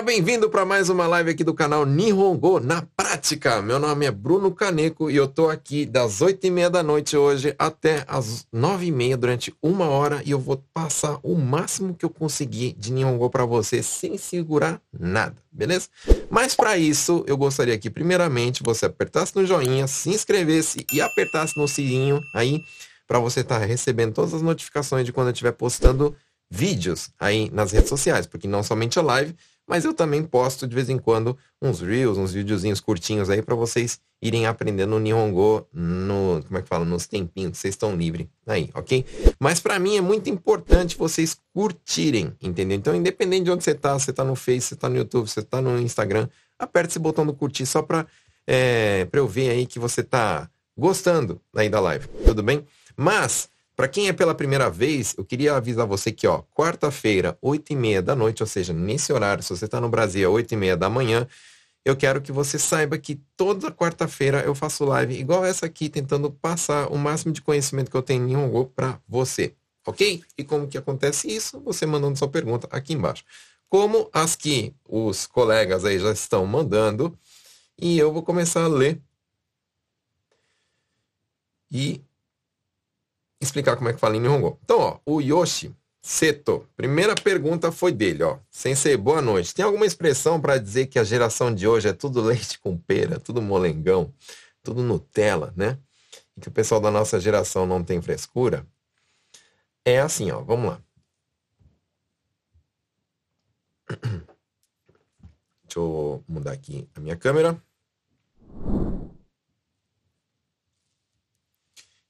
Seja bem-vindo para mais uma live aqui do canal Nihongo na prática. Meu nome é Bruno Caneco e eu tô aqui das oito e meia da noite hoje até as nove e meia durante uma hora e eu vou passar o máximo que eu conseguir de Nihongo para você sem segurar nada, beleza? Mas para isso eu gostaria que primeiramente você apertasse no joinha, se inscrevesse e apertasse no sininho aí para você estar tá recebendo todas as notificações de quando eu estiver postando vídeos aí nas redes sociais, porque não somente a live, mas eu também posto de vez em quando uns reels, uns videozinhos curtinhos aí para vocês irem aprendendo o Nihongo no, como é que fala, nos tempinhos, vocês estão livres aí, ok? Mas para mim é muito importante vocês curtirem, entendeu? Então, independente de onde você tá, você tá no Face, você tá no YouTube, você tá no Instagram, aperte esse botão do curtir só para é, pra eu ver aí que você tá gostando aí da live, tudo bem? Mas para quem é pela primeira vez, eu queria avisar você que, ó, quarta-feira, 8 e meia da noite, ou seja, nesse horário, se você está no Brasil, é 8 e meia da manhã, eu quero que você saiba que toda quarta-feira eu faço live igual essa aqui, tentando passar o máximo de conhecimento que eu tenho em Nihongo para você, ok? E como que acontece isso? Você mandando sua pergunta aqui embaixo. Como as que os colegas aí já estão mandando, e eu vou começar a ler. E explicar como é que fala em Nihongo. Então, ó, o Yoshi Seto, primeira pergunta foi dele, ó. Sensei, boa noite. Tem alguma expressão para dizer que a geração de hoje é tudo leite com pera, tudo molengão, tudo Nutella, né? E que o pessoal da nossa geração não tem frescura? É assim, ó, vamos lá. Deixa eu mudar aqui a minha câmera.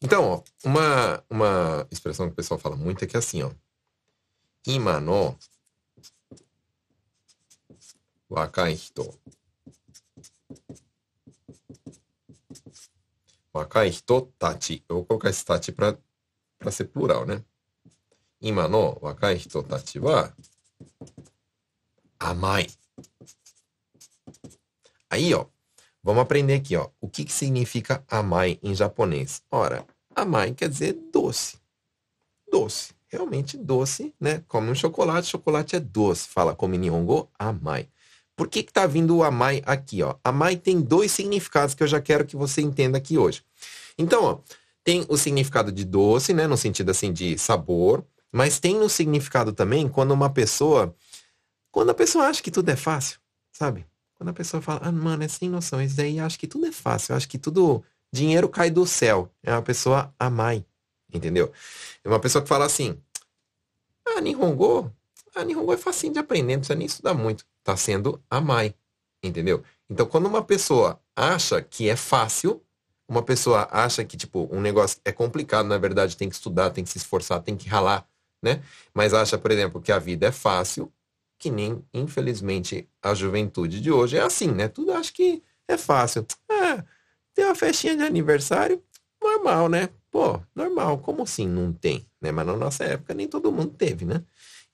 Então, ó, uma, uma expressão que o pessoal fala muito é que é assim, ó. Ima no wakai hito. Wakai hito tachi. Eu vou colocar esse tachi para ser plural, né? Ima no wakai hito tachi wa amai. Aí, ó, Vamos aprender aqui, ó. O que, que significa amai em japonês? Ora, amai quer dizer doce. Doce. Realmente doce, né? Come um chocolate, chocolate é doce. Fala como em Nihongo, amai. Por que que tá vindo o amai aqui, ó? Amai tem dois significados que eu já quero que você entenda aqui hoje. Então, ó, tem o significado de doce, né? No sentido assim de sabor. Mas tem no significado também quando uma pessoa... Quando a pessoa acha que tudo é fácil, sabe? Quando a pessoa fala, ah, mano, é sem noção, isso daí acho que tudo é fácil, acho que tudo, dinheiro cai do céu. É uma pessoa amai, entendeu? É uma pessoa que fala assim, ah, Nihongo, ah, Nihongo é facinho de aprender, não precisa nem estudar muito. Tá sendo amai, entendeu? Então, quando uma pessoa acha que é fácil, uma pessoa acha que, tipo, um negócio é complicado, na verdade, tem que estudar, tem que se esforçar, tem que ralar, né? Mas acha, por exemplo, que a vida é fácil, que nem, infelizmente, a juventude de hoje é assim, né? Tudo acho que é fácil. Ah, tem uma festinha de aniversário, normal, né? Pô, normal, como assim não tem? Né? Mas na nossa época nem todo mundo teve, né?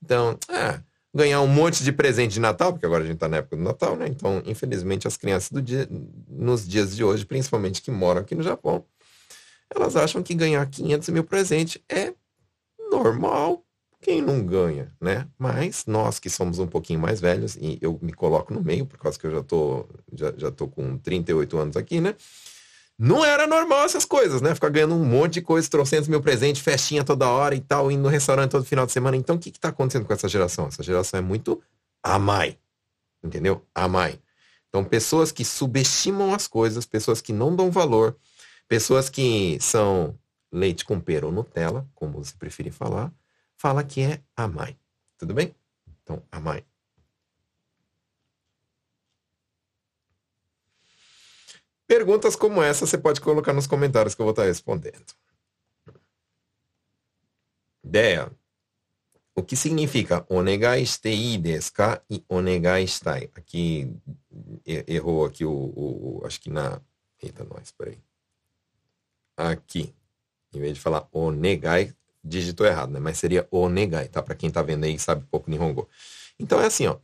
Então, ah, ganhar um monte de presente de Natal, porque agora a gente tá na época do Natal, né? Então, infelizmente, as crianças do dia, nos dias de hoje, principalmente que moram aqui no Japão, elas acham que ganhar 500 mil presentes é normal, quem não ganha, né? Mas nós que somos um pouquinho mais velhos, e eu me coloco no meio, por causa que eu já tô, já, já tô com 38 anos aqui, né? Não era normal essas coisas, né? Ficar ganhando um monte de coisa, trocentos mil presentes, festinha toda hora e tal, indo no restaurante todo final de semana. Então, o que que tá acontecendo com essa geração? Essa geração é muito amai, entendeu? Amai. Então, pessoas que subestimam as coisas, pessoas que não dão valor, pessoas que são leite com pera ou Nutella, como você preferir falar, fala que é a mãe. Tudo bem? Então, a mãe. Perguntas como essa você pode colocar nos comentários que eu vou estar respondendo. Ideia. O que significa onegai shite ii desu ka e onegai shitai? Aqui errou aqui o, o, acho que na eita nós, peraí. Aqui, em vez de falar onegai, digitou errado, né? Mas seria o negai, tá? Para quem tá vendo aí sabe pouco Nihongo. Então é assim, ó.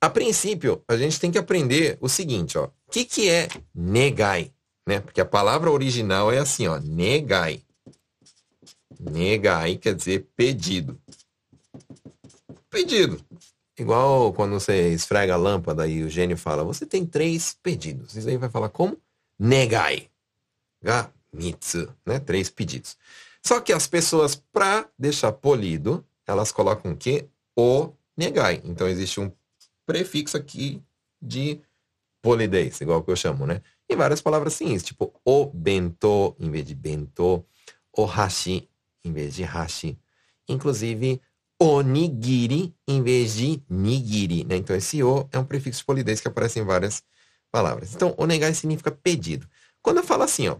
A princípio, a gente tem que aprender o seguinte, ó. O que, que é negai? Né? Porque a palavra original é assim, ó. Negai. Negai quer dizer pedido. Pedido. Igual quando você esfrega a lâmpada e o gênio fala, você tem três pedidos. Isso aí vai falar como? Negai. Ga, mitsu, né? Três pedidos. Só que as pessoas, para deixar polido, elas colocam o quê? O negai. Então existe um prefixo aqui de polidez, igual que eu chamo, né? E várias palavras assim, tipo o bento em vez de bento, o hashi em vez de hashi. Inclusive, onigiri em vez de nigiri, né? Então esse o é um prefixo de polidez que aparece em várias palavras. Então, onegai significa pedido. Quando eu falo assim, ó,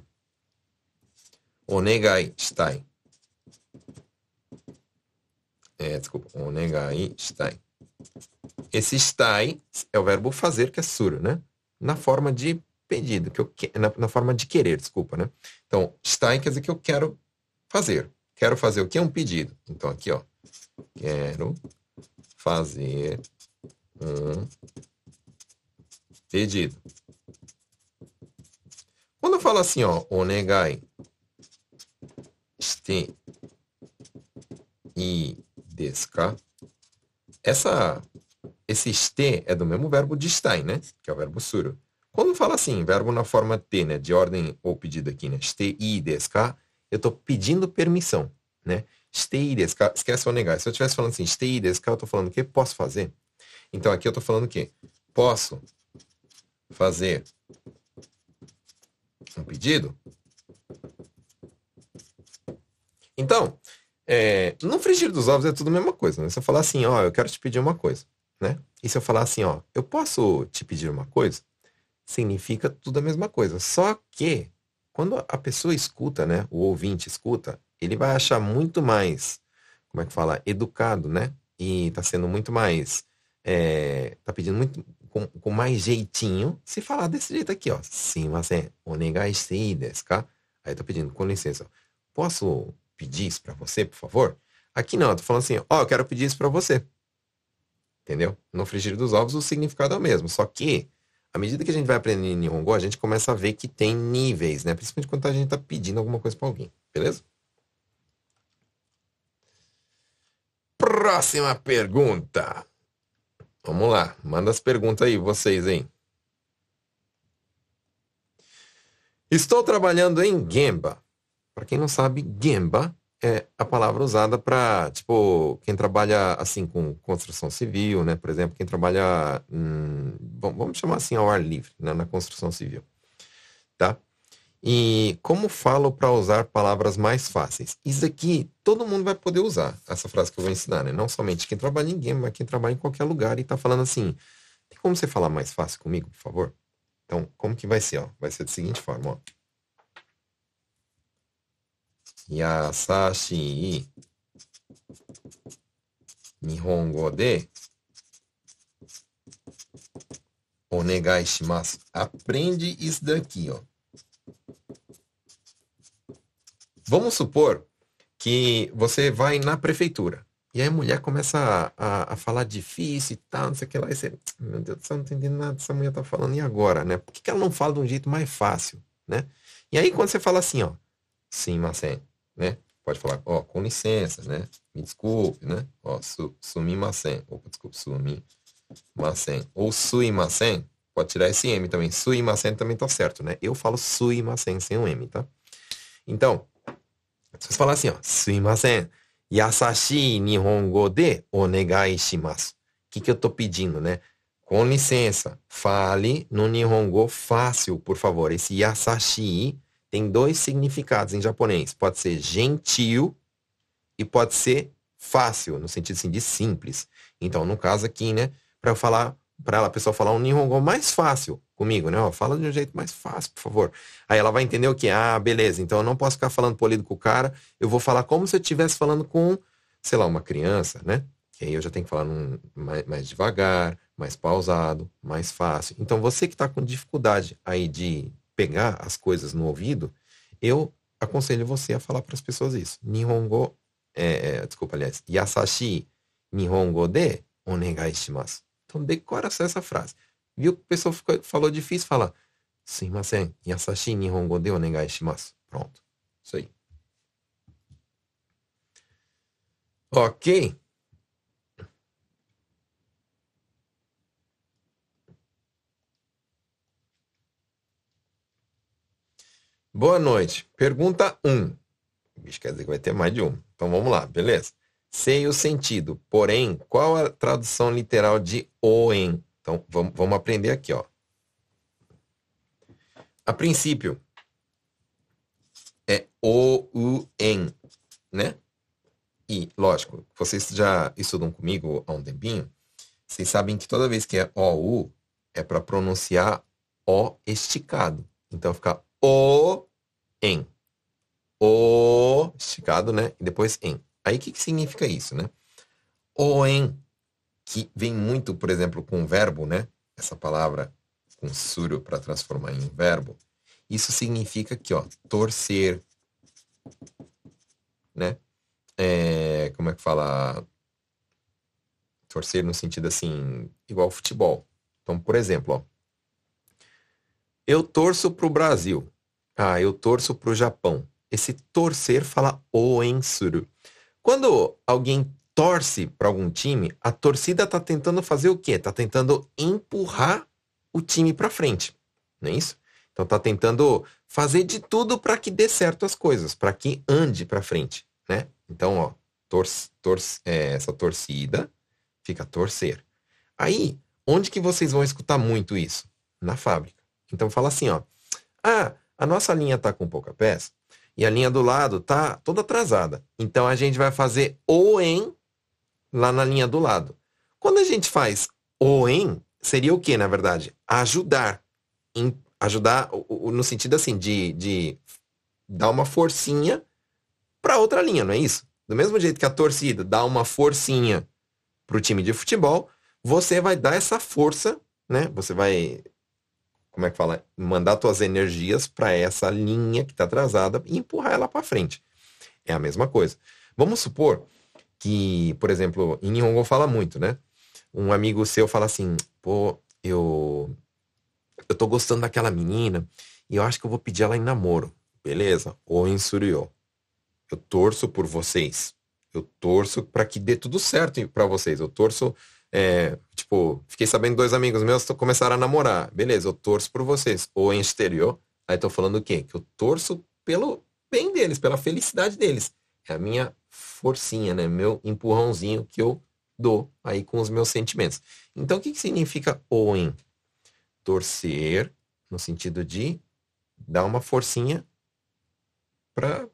onegai shitai. É, desculpa, onegai shitai. Esse shitai é o verbo fazer, que é suru, né? Na forma de pedido, que eu na, na forma de querer, desculpa, né? Então, shitai quer dizer que eu quero fazer. Quero fazer o que é um pedido. Então aqui, ó, Quero fazer um pedido. Quando eu falo assim, ó, onegai i desu ka? Essa, esse shite é do mesmo verbo de estar, né? Que é o verbo suru. Quando fala assim, verbo na forma T, né? De ordem ou pedido aqui, né? Shite i desu ka? Eu estou pedindo permissão, né? Stay desu Esquece o negar. Se eu estivesse falando assim, stay desu eu estou falando o quê? Posso fazer? Então aqui eu estou falando o quê? Posso fazer um pedido? Então, é, no frigir dos ovos é tudo a mesma coisa. Né? Se eu falar assim, ó, eu quero te pedir uma coisa, né? E se eu falar assim, ó, eu posso te pedir uma coisa? Significa tudo a mesma coisa. Só que, quando a pessoa escuta, né? O ouvinte escuta, ele vai achar muito mais, como é que fala, educado, né? E tá sendo muito mais, é, tá pedindo muito, com, com, mais jeitinho, se falar desse jeito aqui, ó. Sim, mas é, shitei desu ka? Aí tô pedindo, com licença, posso pedir isso pra você, por favor? Aqui não, eu tô falando assim, ó, eu quero pedir isso pra você. Entendeu? No frigir dos ovos o significado é o mesmo, só que à medida que a gente vai aprendendo Nihongo, a gente começa a ver que tem níveis, né? Principalmente quando a gente tá pedindo alguma coisa para alguém, beleza? Próxima pergunta. Vamos lá, manda as perguntas aí, vocês, hein? Estou trabalhando em Gemba. Para quem não sabe, Gemba é a palavra usada para, tipo, quem trabalha assim com construção civil, né? Por exemplo, quem trabalha, hum, vamos chamar assim ao ar livre, né? na construção civil, tá? E como falo para usar palavras mais fáceis? Isso aqui todo mundo vai poder usar, essa frase que eu vou ensinar, né? Não somente quem trabalha em game, mas quem trabalha em qualquer lugar e está falando assim. Tem como você falar mais fácil comigo, por favor? Então, como que vai ser? Ó? Vai ser da seguinte forma, ó. Yasashi Nihongo de Onegai shimasu. Aprende isso daqui, ó. Vamos supor que você vai na prefeitura. E aí a mulher começa a, a, a, falar difícil e tal, não sei o que lá. E você, meu Deus do céu, não entendi nada que essa mulher tá falando. E agora, né? Por que, que ela não fala de um jeito mais fácil, né? E aí quando você fala assim, ó, sim, Macen, né? Pode falar, ó, com licença, né? Me desculpe, né? Ó, su, sumimasen. Opa, desculpe, sumimasen. Ou suimasen, pode tirar esse M também. Suimasen também tá certo, né? Eu falo suimasen sem um M, tá? Então, se você falar assim, ó, suimasen, yasashi nihongo de onegai shimasu. O que, que eu tô pedindo, né? Com licença, fale no nihongo fácil, por favor. Esse yasashi tem dois significados em japonês. Pode ser gentil e pode ser fácil, no sentido assim, de simples. Então, no caso aqui, né, para falar, para a pessoa falar um nihongo mais fácil, comigo, né? Ó, fala de um jeito mais fácil, por favor. Aí ela vai entender o que? Ah, beleza, então eu não posso ficar falando polido com o cara, eu vou falar como se eu estivesse falando com, sei lá, uma criança, né? Que aí eu já tenho que falar num, mais, mais devagar, mais pausado, mais fácil. Então você que está com dificuldade aí de pegar as coisas no ouvido, eu aconselho você a falar para as pessoas isso. Nihongo, é, é, desculpa, aliás, yasashi nihongo de onegai shimasu. Então decora essa frase. Viu que a pessoa ficou, falou difícil, fala Sumimasen, yasashi nihongo de onegai shimasu. Pronto. Isso aí. Ok. Boa noite. Pergunta 1. Bicho, quer dizer que vai ter mais de um. Então vamos lá, beleza? Sei o sentido, porém, qual a tradução literal de o em? Então vamos, vamos aprender aqui, ó. A princípio, é o, u, em, né? E, lógico, vocês já estudam comigo há um tempinho, vocês sabem que toda vez que é o, u, é para pronunciar o esticado. Então fica o, em. O, esticado, né? E depois em. Aí o que, que significa isso, né? O, em, que vem muito, por exemplo, com verbo, né? Essa palavra com suro para transformar em verbo, isso significa que, ó, torcer, né? É, como é que fala? Torcer no sentido assim, igual futebol. Então, por exemplo, ó, eu torço para o Brasil. Ah, eu torço para o Japão. Esse torcer fala o em suru. Quando alguém torce para algum time, a torcida está tentando fazer o quê? Está tentando empurrar o time para frente. Não é isso? Então está tentando fazer de tudo para que dê certo as coisas, para que ande para frente, né? Então, ó, tor tor é, essa torcida fica torcer. Aí, onde que vocês vão escutar muito isso? Na fábrica. Então fala assim, ó. Ah, a nossa linha está com pouca peça e a linha do lado tá toda atrasada. Então a gente vai fazer o em lá na linha do lado. Quando a gente faz o em, seria o que, na verdade? Ajudar. Em, ajudar no sentido assim, de, de dar uma forcinha para outra linha, não é isso? Do mesmo jeito que a torcida dá uma forcinha para o time de futebol, você vai dar essa força, né? Você vai, como é que fala? Mandar suas energias para essa linha que está atrasada e empurrar ela para frente. É a mesma coisa. Vamos supor que, por exemplo, em Nihongo fala muito, né? Um amigo seu fala assim, pô, eu eu tô gostando daquela menina e eu acho que eu vou pedir ela em namoro. Beleza? Ou em Suryo. Eu torço por vocês. Eu torço para que dê tudo certo para vocês. Eu torço, é, tipo, fiquei sabendo dois amigos meus começaram a namorar. Beleza, eu torço por vocês. Ou em exterior. Aí tô falando o quê? Que eu torço pelo bem deles, pela felicidade deles. É a minha forcinha, né? Meu empurrãozinho que eu dou aí com os meus sentimentos. Então, o que, que significa oen? Torcer no sentido de dar uma forcinha para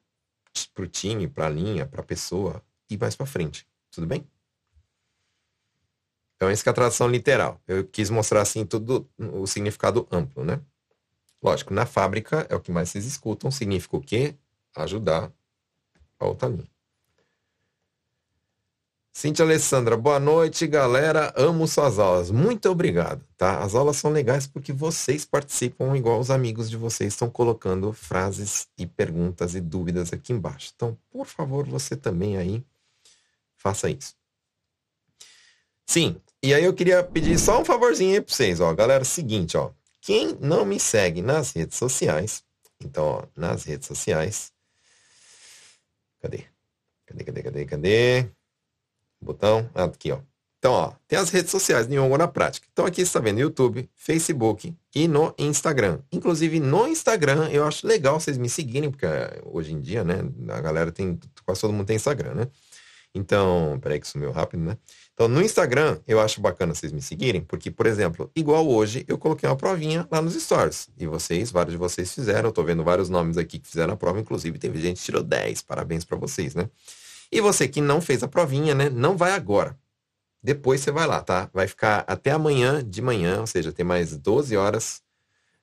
o time, para a linha, para a pessoa e mais para frente. Tudo bem? Então, essa é a tradução literal. Eu quis mostrar assim tudo o significado amplo, né? Lógico, na fábrica é o que mais vocês escutam, significa o quê? Ajudar a linha. Cintia Alessandra, boa noite, galera. Amo suas aulas. Muito obrigado, tá? As aulas são legais porque vocês participam igual os amigos de vocês estão colocando frases e perguntas e dúvidas aqui embaixo. Então, por favor, você também aí faça isso. Sim, e aí eu queria pedir só um favorzinho aí para vocês, ó. Galera, seguinte, ó. Quem não me segue nas redes sociais, então, ó, nas redes sociais. Cadê? Cadê, cadê, cadê, cadê? Botão, ah, aqui, ó. Então, ó, tem as redes sociais Nihongo na prática. Então aqui você está vendo YouTube, Facebook e no Instagram. Inclusive no Instagram eu acho legal vocês me seguirem, porque eh, hoje em dia, né, a galera tem, quase todo mundo tem Instagram, né? Então, peraí que sumiu rápido, né? Então no Instagram eu acho bacana vocês me seguirem, porque, por exemplo, igual hoje eu coloquei uma provinha lá nos stories. E vocês, vários de vocês fizeram, eu tô vendo vários nomes aqui que fizeram a prova, inclusive teve gente que tirou 10, parabéns para vocês, né? E você que não fez a provinha, né? Não vai agora. Depois você vai lá, tá? Vai ficar até amanhã de manhã, ou seja, tem mais 12 horas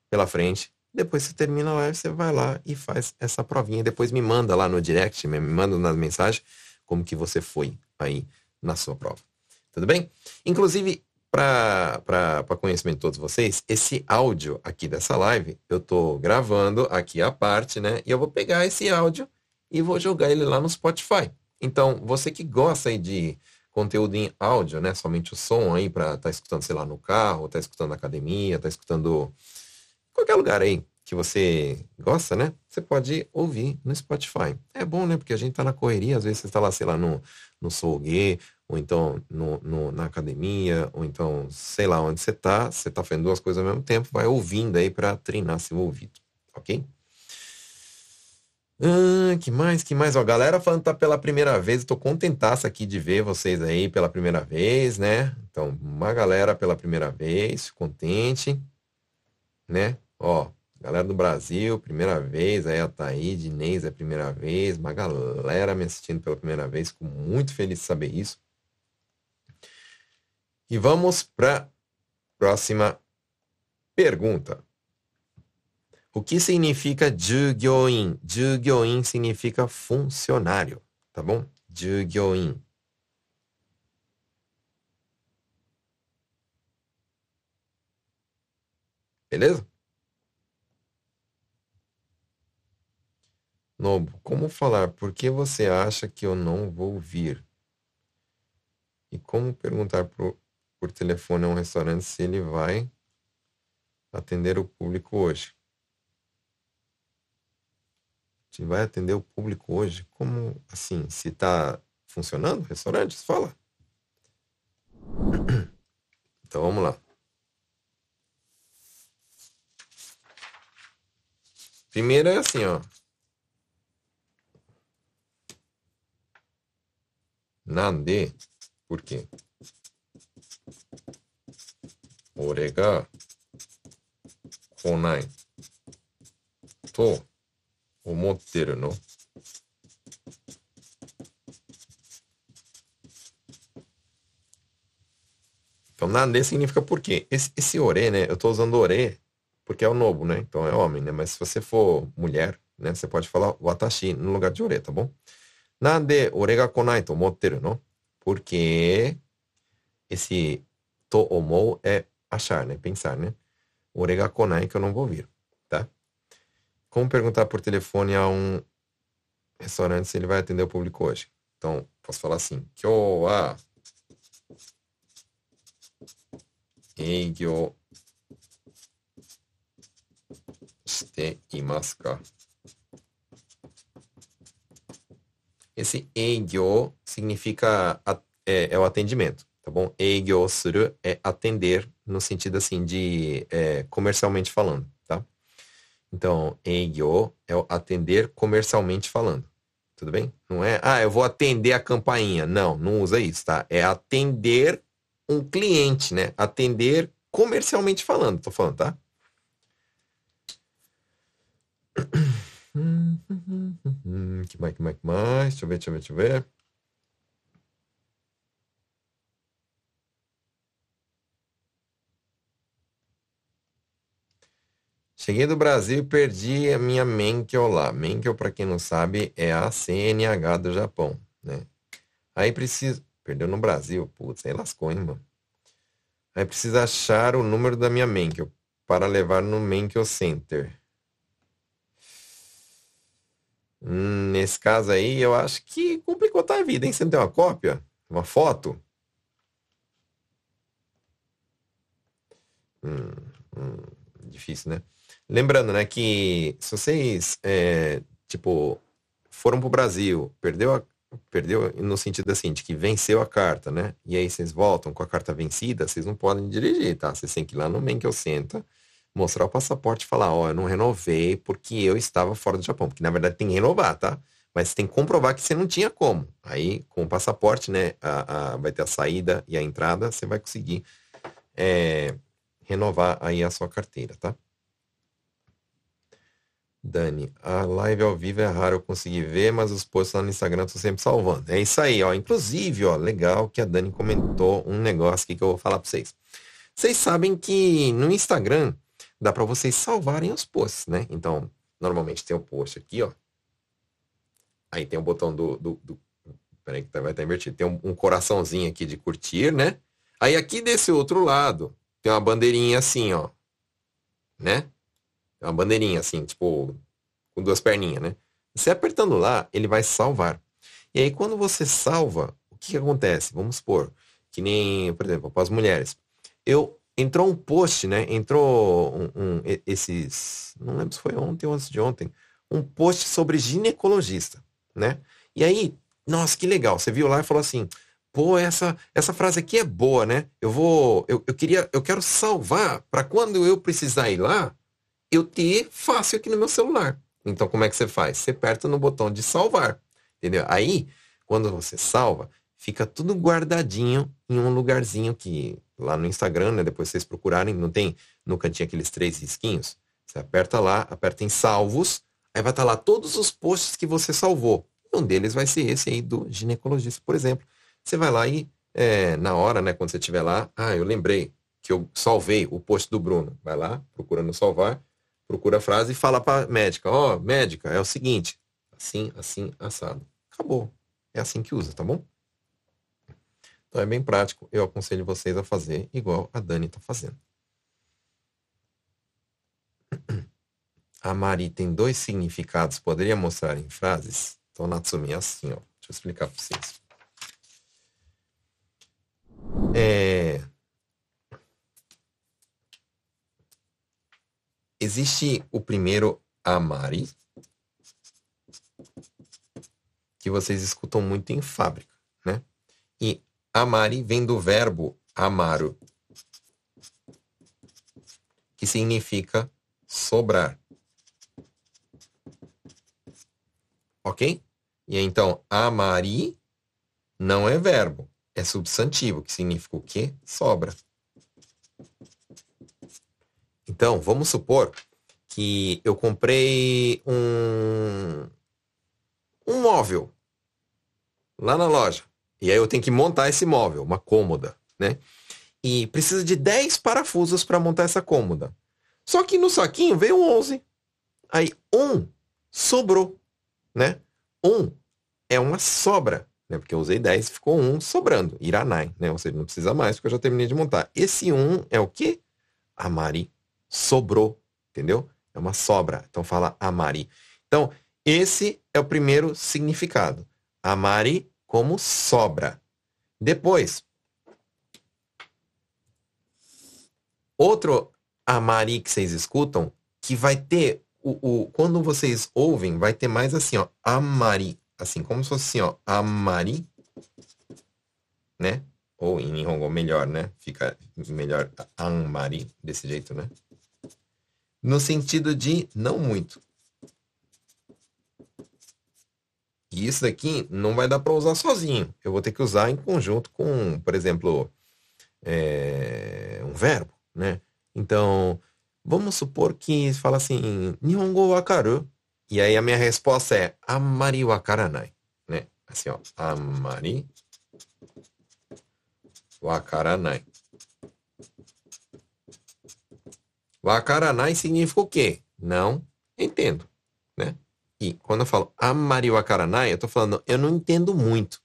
pela frente. Depois você termina a live, você vai lá e faz essa provinha. Depois me manda lá no direct, me manda nas mensagens como que você foi aí na sua prova. Tudo bem? Inclusive, para conhecimento de todos vocês, esse áudio aqui dessa live, eu estou gravando aqui a parte, né? E eu vou pegar esse áudio e vou jogar ele lá no Spotify. Então, você que gosta aí de conteúdo em áudio, né? Somente o som aí para estar tá escutando, sei lá, no carro, tá escutando na academia, tá escutando qualquer lugar aí que você gosta, né? Você pode ouvir no Spotify. É bom, né? Porque a gente tá na correria, às vezes você está lá, sei lá, no, no Soulguê, ou então no, no, na academia, ou então, sei lá onde você tá, você tá fazendo duas coisas ao mesmo tempo, vai ouvindo aí para treinar seu ouvido, ok? Ah, que mais, que mais? Ó, galera falando tá pela primeira vez. Estou contentaço aqui de ver vocês aí pela primeira vez, né? Então, uma galera pela primeira vez, contente, né? Ó, galera do Brasil, primeira vez. Aí a Thaíde, Inês é a primeira vez. Uma galera me assistindo pela primeira vez. Fico muito feliz de saber isso. E vamos para próxima pergunta. O que significa jugyoin? Jugyoin significa funcionário, tá bom? Jugyoin. Beleza? Nobo, como falar? Por que você acha que eu não vou vir? E como perguntar por, por telefone a um restaurante se ele vai atender o público hoje? gente vai atender o público hoje? Como assim? Se está funcionando restaurantes? Fala. Então vamos lá. Primeiro é assim, ó. Nande, por quê? 俺が来ないと思ってるの Então, nade significa por quê? Esse, esse ore, né? Eu estou usando ore porque é o nobo, né? Então é homem, né? Mas se você for mulher, né? Você pode falar watashi no lugar de ore, tá bom? Nade ore ga konai to omotteru no? Porque esse to omou é achar, né? Pensar, né? Ore ga konai que eu não vou vir, tá? Como perguntar por telefone a um restaurante se ele vai atender o público hoje? Então, posso falar assim: Kyo wa eigyo shite imasu ka? Esse eigyo significa é, é, o atendimento, tá bom? Eigyo suru é atender no sentido assim de é, comercialmente falando. Então, eigyo é atender comercialmente falando. Tudo bem? Não é, ah, eu vou atender a campainha. Não, não usa isso, tá? É atender um cliente, né? Atender comercialmente falando, tô falando, tá? Que mais, que mais, que mais? Deixa eu ver, deixa eu ver, deixa eu ver. Cheguei do Brasil e perdi a minha Menkel lá. Menkel, para quem não sabe, é a CNH do Japão, né? Aí precisa... Perdeu no Brasil. Putz, aí lascou, hein, mano? Aí precisa achar o número da minha Menkel para levar no Menkel Center. Hum, nesse caso aí, eu acho que complicou a vida, hein? Você não tem uma cópia? Uma foto? Hum, hum, difícil, né? Lembrando, né, que se vocês, é, tipo, foram pro Brasil, perdeu, a, perdeu no sentido assim, de que venceu a carta, né? E aí vocês voltam com a carta vencida, vocês não podem dirigir, tá? Vocês têm que ir lá no Menkel Center, mostrar o passaporte e falar, ó, oh, eu não renovei porque eu estava fora do Japão. Porque na verdade tem que renovar, tá? Mas tem que comprovar que você não tinha como. Aí, com o passaporte, né, a, a, vai ter a saída e a entrada, você vai conseguir é, renovar aí a sua carteira, tá? Dani, a live ao vivo é raro eu conseguir ver, mas os posts lá no Instagram estão sempre salvando. É isso aí, ó. Inclusive, ó, legal que a Dani comentou um negócio aqui que eu vou falar para vocês. Vocês sabem que no Instagram dá para vocês salvarem os posts, né? Então, normalmente tem o post aqui, ó. Aí tem o botão do. do, do peraí que tá, vai estar invertido. Tem um, um coraçãozinho aqui de curtir, né? Aí aqui desse outro lado tem uma bandeirinha assim, ó. Né? É uma bandeirinha assim, tipo, com duas perninhas, né? Você apertando lá, ele vai salvar. E aí, quando você salva, o que, que acontece? Vamos supor, que nem, por exemplo, para as mulheres. Eu entrou um post, né? Entrou um, um, esses, não lembro se foi ontem ou antes de ontem, um post sobre ginecologista, né? E aí, nossa, que legal. Você viu lá e falou assim: pô, essa, essa frase aqui é boa, né? Eu vou, eu, eu queria, eu quero salvar para quando eu precisar ir lá, eu ter fácil aqui no meu celular. Então, como é que você faz? Você aperta no botão de salvar, entendeu? Aí, quando você salva, fica tudo guardadinho em um lugarzinho que lá no Instagram, né? Depois vocês procurarem, não tem no cantinho aqueles três risquinhos? Você aperta lá, aperta em salvos, aí vai estar lá todos os posts que você salvou. Um deles vai ser esse aí do ginecologista, por exemplo. Você vai lá e, é, na hora, né, quando você estiver lá, ah, eu lembrei que eu salvei o post do Bruno. Vai lá, procurando salvar, procura a frase e fala para médica, ó, oh, médica, é o seguinte, assim, assim, assado. Acabou. É assim que usa, tá bom? Então é bem prático. Eu aconselho vocês a fazer igual a Dani está fazendo. A Mari tem dois significados. Poderia mostrar em frases? Então, Natsumi é assim, ó. Deixa eu explicar para vocês. É... Existe o primeiro amari, que vocês escutam muito em fábrica, né? E amari vem do verbo amaro, que significa sobrar. Ok? E então, amari não é verbo, é substantivo, que significa o quê? Sobra. Então, vamos supor que eu comprei um, um móvel lá na loja. E aí eu tenho que montar esse móvel, uma cômoda, né? E precisa de 10 parafusos para montar essa cômoda. Só que no saquinho veio 11. Aí um sobrou, né? Um é uma sobra, né? Porque eu usei 10 e ficou um sobrando, iranai, né? Ou seja, não precisa mais porque eu já terminei de montar. Esse um é o quê? A Mari sobrou, entendeu? É uma sobra. Então fala Amari. Então, esse é o primeiro significado. Amari como sobra. Depois, outro Amari que vocês escutam, que vai ter o, o, quando vocês ouvem, vai ter mais assim, ó, Amari, assim, como se fosse assim, ó, Amari, né? Ou em Nihongo melhor, né? Fica melhor Amari desse jeito, né? No sentido de não muito. E isso daqui não vai dar para usar sozinho. Eu vou ter que usar em conjunto com, por exemplo, é, um verbo, né? Então, vamos supor que fala assim, Nihongo wakaru? E aí a minha resposta é amari wakaranai, né? Assim, ó, amari wakaranai. Wakaranai significa o quê? Não entendo, né? E quando eu falo amari wakaranai, eu estou falando eu não entendo muito.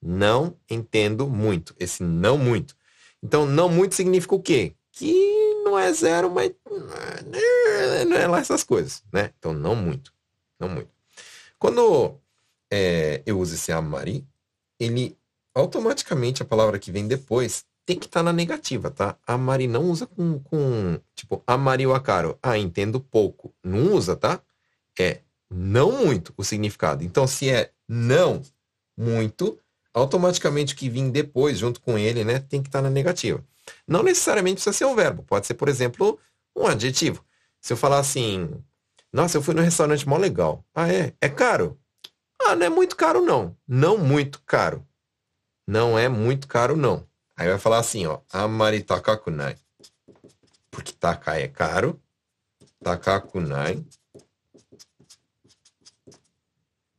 Não entendo muito. Esse não muito. Então, não muito significa o quê? Que não é zero, mas não é lá essas coisas, né? Então, não muito. Não muito. Quando é, eu uso esse amari, ele automaticamente a palavra que vem depois tem que estar tá na negativa, tá? A Mari não usa com, com tipo, a Mari Wakaro. Ah, entendo pouco. Não usa, tá? É não muito o significado. Então, se é não muito, automaticamente o que vem depois, junto com ele, né, tem que estar tá na negativa. Não necessariamente precisa ser um verbo. Pode ser, por exemplo, um adjetivo. Se eu falar assim, nossa, eu fui no restaurante mó legal. Ah, é? É caro? Ah, não é muito caro, não. Não muito caro. Não é muito caro, não. Aí vai falar assim, ó, amari takakunai. Porque takai é caro. Takakunai.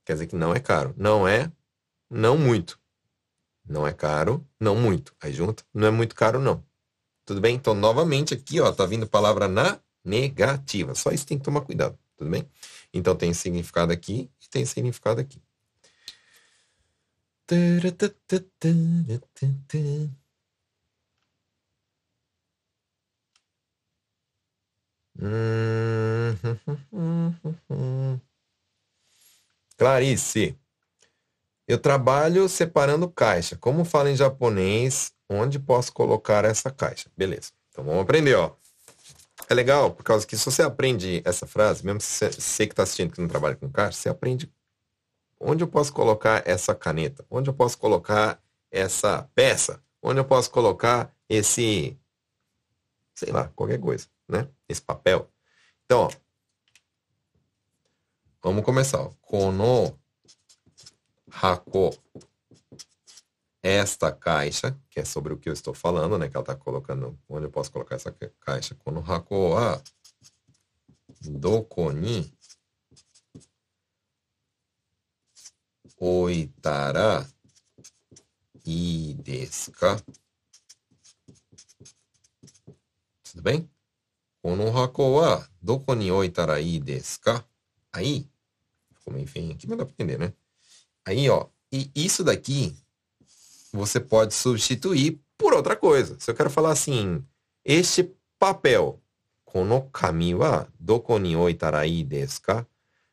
Quer dizer que não é caro. Não é, não muito. Não é caro, não muito. Aí junto, não é muito caro, não. Tudo bem? Então, novamente aqui, ó, tá vindo palavra na negativa. Só isso tem que tomar cuidado. Tudo bem? Então, tem significado aqui e tem significado aqui. Clarice, eu trabalho separando caixa. Como fala em japonês, onde posso colocar essa caixa? Beleza. Então vamos aprender, ó. É legal, por causa que se você aprende essa frase, mesmo se você que está assistindo que não trabalha com caixa, você aprende onde eu posso colocar essa caneta, onde eu posso colocar essa peça, onde eu posso colocar esse, sei lá, qualquer coisa né? Esse papel. Então, ó, Vamos começar. Ó. Kono hako. Esta caixa, que é sobre o que eu estou falando, né? Que ela está colocando. Onde eu posso colocar essa caixa? Kono hako wa doko oitara ii desu ka? Tudo bem? Aí, feio aqui, dá para entender, né? Aí, ó, e isso daqui você pode substituir por outra coisa. Se eu quero falar assim, este papel, kono?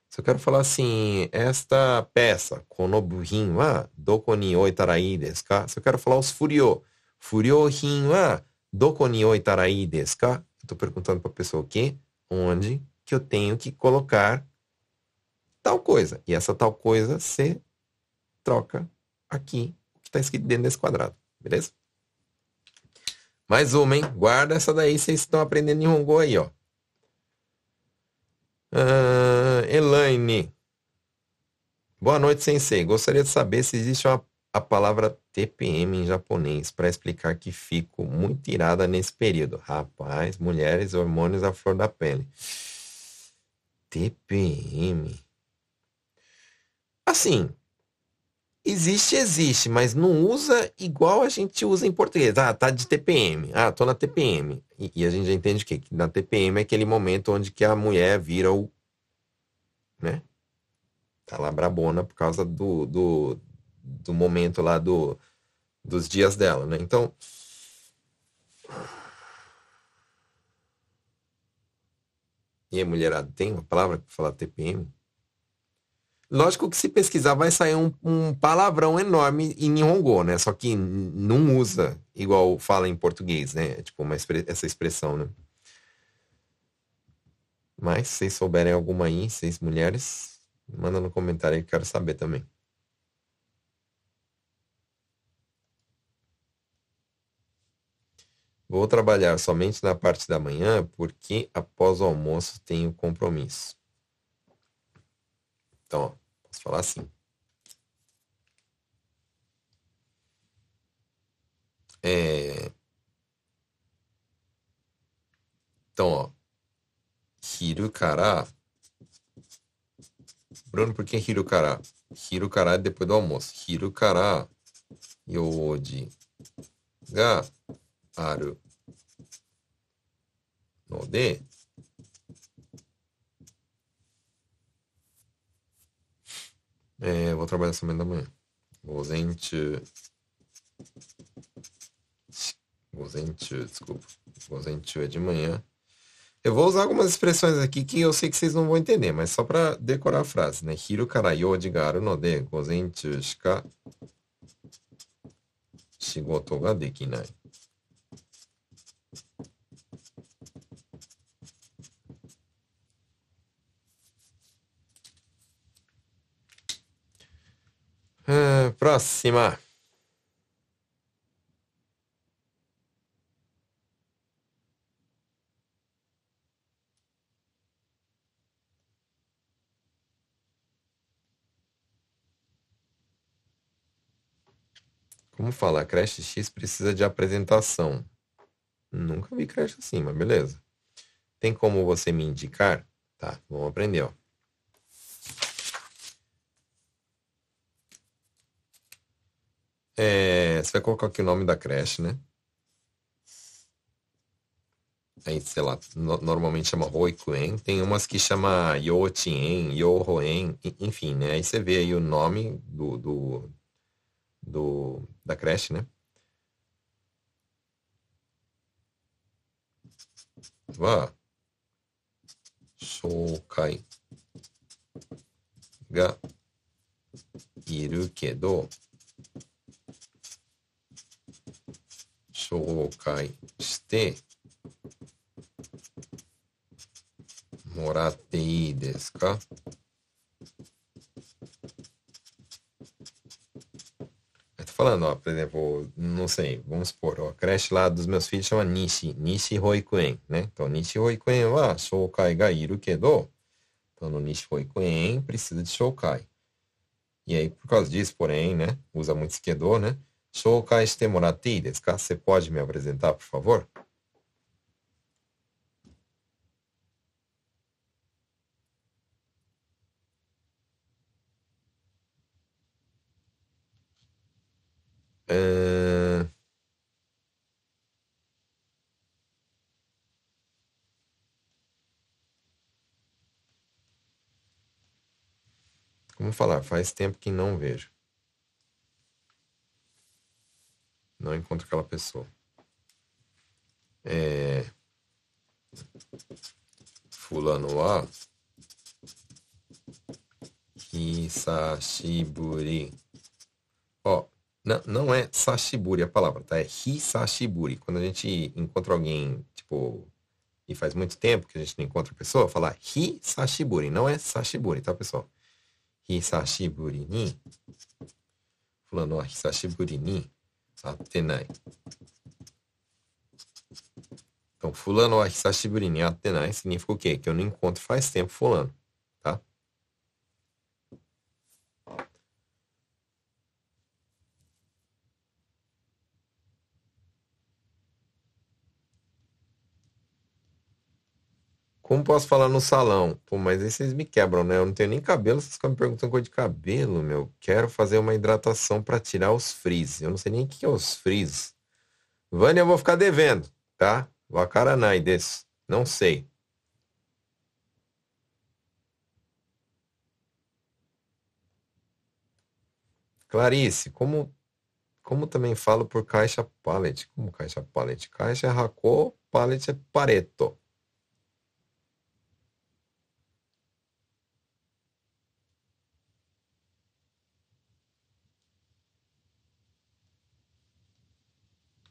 Se eu quero falar assim, esta peça, kono buhin? Se eu quero falar os ii desu ka? Tô perguntando para a pessoa o quê? Onde que eu tenho que colocar tal coisa. E essa tal coisa você troca aqui o que está escrito dentro desse quadrado. Beleza? Mais uma, hein? Guarda essa daí, vocês estão aprendendo em Hongo aí, ó. Uh, Elaine. Boa noite, sensei. Gostaria de saber se existe uma, a palavra TPM em japonês para explicar que fico muito irada nesse período. Rapaz, mulheres, hormônios à flor da pele. TPM. Assim, existe, existe, mas não usa igual a gente usa em português. Ah, tá de TPM. Ah, tô na TPM. E, e a gente já entende que, que na TPM é aquele momento onde que a mulher vira o. Né? Tá lá brabona por causa do, do, do momento lá do, dos dias dela, né? Então. E a mulherada tem uma palavra para falar TPM? Lógico que se pesquisar vai sair um, um palavrão enorme em Nihongo, né? Só que não usa igual fala em português, né? Tipo, uma, essa expressão, né? Mas se vocês souberem alguma aí, seis mulheres, manda no comentário aí que quero saber também. Vou trabalhar somente na parte da manhã porque após o almoço tenho compromisso. Então, ó, posso falar assim. É... Então, ó. Hiru kara. Bruno, por que hiru kara? Hiru kara é depois do almoço. Hiru kara yoji ga aru no de É, vou trabalhar da manhã. Gozenchu, desculpa. Gozenchu é de manhã. Eu vou usar algumas expressões aqui que eu sei que vocês não vão entender, mas só para decorar a frase, né? Hiru kara yoji ga aru no de gozenchu shika shigoto ga dekinai. Uh, próxima. Como fala, creche X precisa de apresentação. Nunca vi creche assim, mas beleza. Tem como você me indicar? Tá, vamos aprender, ó. É, você vai colocar aqui o nome da creche, né? Aí, sei lá, no, normalmente chama Roikuen. Tem umas que chama Yochien, Yohoen, enfim, né? Aí você vê aí o nome do, do, do da creche, né? Wa shoukai ga iru kedo 紹介してもらっていいですか Eu tô falando, ó, por exemplo, não sei, vamos supor, ó, a creche lá dos meus filhos chama Nishi, Nishi Hoikuen, né? Então, Nishi Hoikuen wa shoukai ga iru kedo, Então, no Nishoi Koen, precisa de Shokai. E aí, por causa disso, porém, né? Usa muito Skedo, né? Shokai shite moratte desu ka? Você pode me apresentar, por favor? É... Como falar? Faz tempo que não vejo. Não encontro aquela pessoa. É... Fulano wa Hisashiburi. Ó, não, não é sashiburi a palavra, tá? É hisashiburi. Quando a gente encontra alguém, tipo, e faz muito tempo que a gente não encontra a pessoa, falar hisashiburi. Não é sashiburi, tá, pessoal? Hisashiburi ni. Fulano wa hisashiburi ni atenai. Então, fulano wa hisashiburi ni atenai significa o quê? Que eu não encontro faz tempo fulano. Como posso falar no salão? Pô, mas aí vocês me quebram, né? Eu não tenho nem cabelo, vocês ficam me perguntando coisa de cabelo, meu. Quero fazer uma hidratação para tirar os frizz. Eu não sei nem o que é os frizz. Vânia, eu vou ficar devendo, tá? Vakaranai desse. Não sei. Clarice, como, como também falo por caixa pallet? Como caixa pallet? Caixa é racô, pallet é pareto.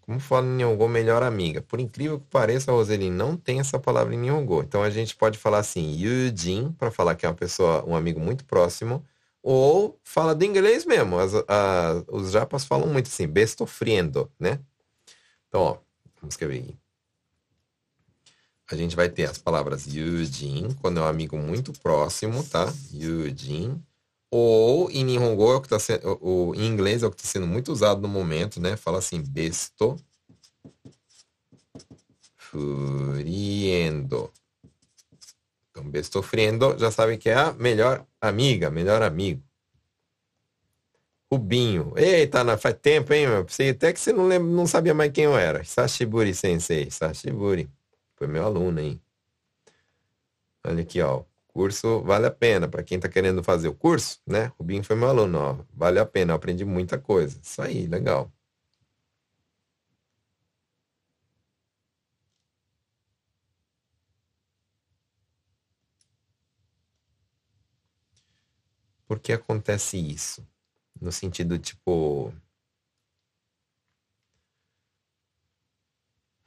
Como fala em Nihongo, melhor amiga. Por incrível que pareça, Roseli, não tem essa palavra em Nihongo. Então a gente pode falar assim, Yujin, para falar que é uma pessoa, um amigo muito próximo, ou fala do inglês mesmo. As, a, os japas falam muito assim, besto friendo, né? Então, ó, vamos escrever aqui. A gente vai ter as palavras Yujin, quando é um amigo muito próximo, tá? Yujin. Ou em Nihongo, é o que tá sendo, em inglês é o que está sendo muito usado no momento, né? Fala assim, besto friendo. Então, besto friendo já sabe que é a melhor amiga, melhor amigo. Rubinho. Eita, não, faz tempo, hein, meu? Sei até que você não, lembra, não sabia mais quem eu era. Sashiburi Sensei. Sashiburi. Foi meu aluno, hein? Olha aqui, ó curso vale a pena. Para quem está querendo fazer o curso, né? Rubinho foi meu aluno, ó. Vale a pena, eu aprendi muita coisa. Isso aí, legal. Por que acontece isso? No sentido, tipo,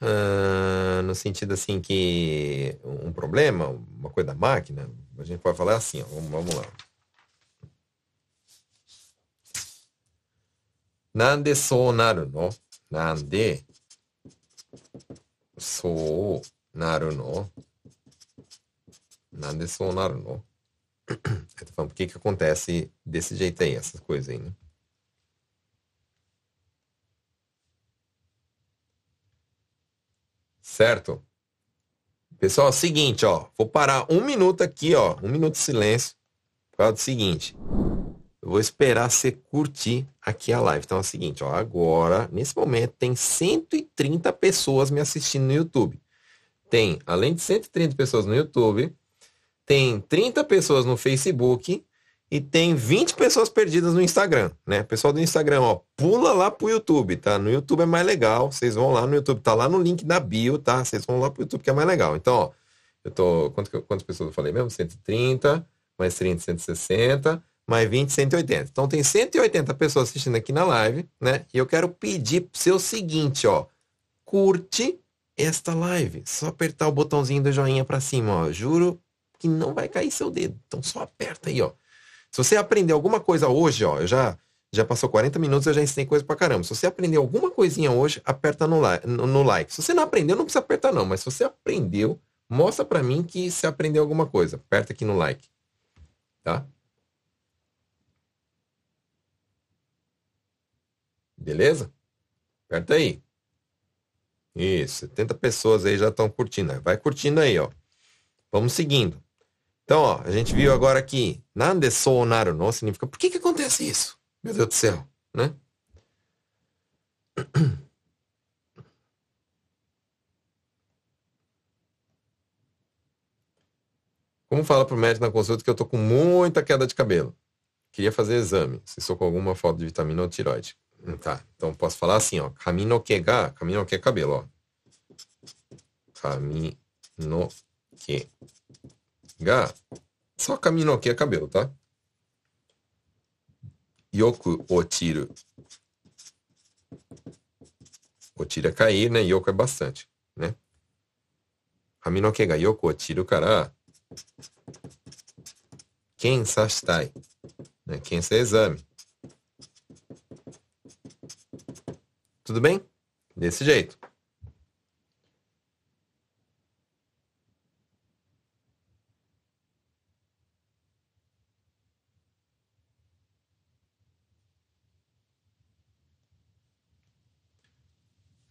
Uh, no sentido assim que um problema, uma coisa da máquina, a gente pode falar assim, ó, vamos, vamos lá. Nande sou naru no? Nande sou naru no? Nande sou naru no? Então, por que que acontece desse jeito aí, essas coisas aí, né? Certo? Pessoal, é o seguinte, ó. Vou parar um minuto aqui, ó. Um minuto de silêncio. Por causa do seguinte. Eu vou esperar você curtir aqui a live. Então é o seguinte, ó. Agora, nesse momento, tem 130 pessoas me assistindo no YouTube. Tem, além de 130 pessoas no YouTube, tem 30 pessoas no Facebook e tem 20 pessoas perdidas no Instagram, né? Pessoal do Instagram, ó, pula lá pro YouTube, tá? No YouTube é mais legal. Vocês vão lá no YouTube, tá lá no link da bio, tá? Vocês vão lá pro YouTube que é mais legal. Então, ó, eu tô. Quanto, quantas pessoas eu falei mesmo? 130, mais 30, 160, mais 20, 180. Então tem 180 pessoas assistindo aqui na live, né? E eu quero pedir pro seu seguinte, ó. Curte esta live. Só apertar o botãozinho do joinha para cima, ó. Juro que não vai cair seu dedo. Então só aperta aí, ó. Se você aprender alguma coisa hoje, ó, eu já já passou 40 minutos, eu já ensinei coisa pra caramba. Se você aprender alguma coisinha hoje, aperta no, like, no, no like. Se você não aprendeu, não precisa apertar não, mas se você aprendeu, mostra pra mim que você aprendeu alguma coisa. Aperta aqui no like, Tá? Beleza? Aperta aí. Isso, 70 pessoas aí já estão curtindo. Vai curtindo aí, ó. Vamos seguindo. Então, ó, a gente viu agora aqui, nande sonaru não significa por que que acontece isso? Meu Deus do céu, né? Como fala pro médico na consulta que eu tô com muita queda de cabelo? Queria fazer exame, se sou com alguma falta de vitamina ou tiroide. Hum, tá, então posso falar assim, ó. Kaminoke ga, kaminoke é cabelo, ó. Kaminoke ga, só kaminoke é cabelo, tá? Yoku otiru. Otiru é cair, né? Yoku é bastante, né? Kaminoke ga yoku otiru kara kensa shitai. Né? Kensa é exame. Tudo bem? Desse jeito.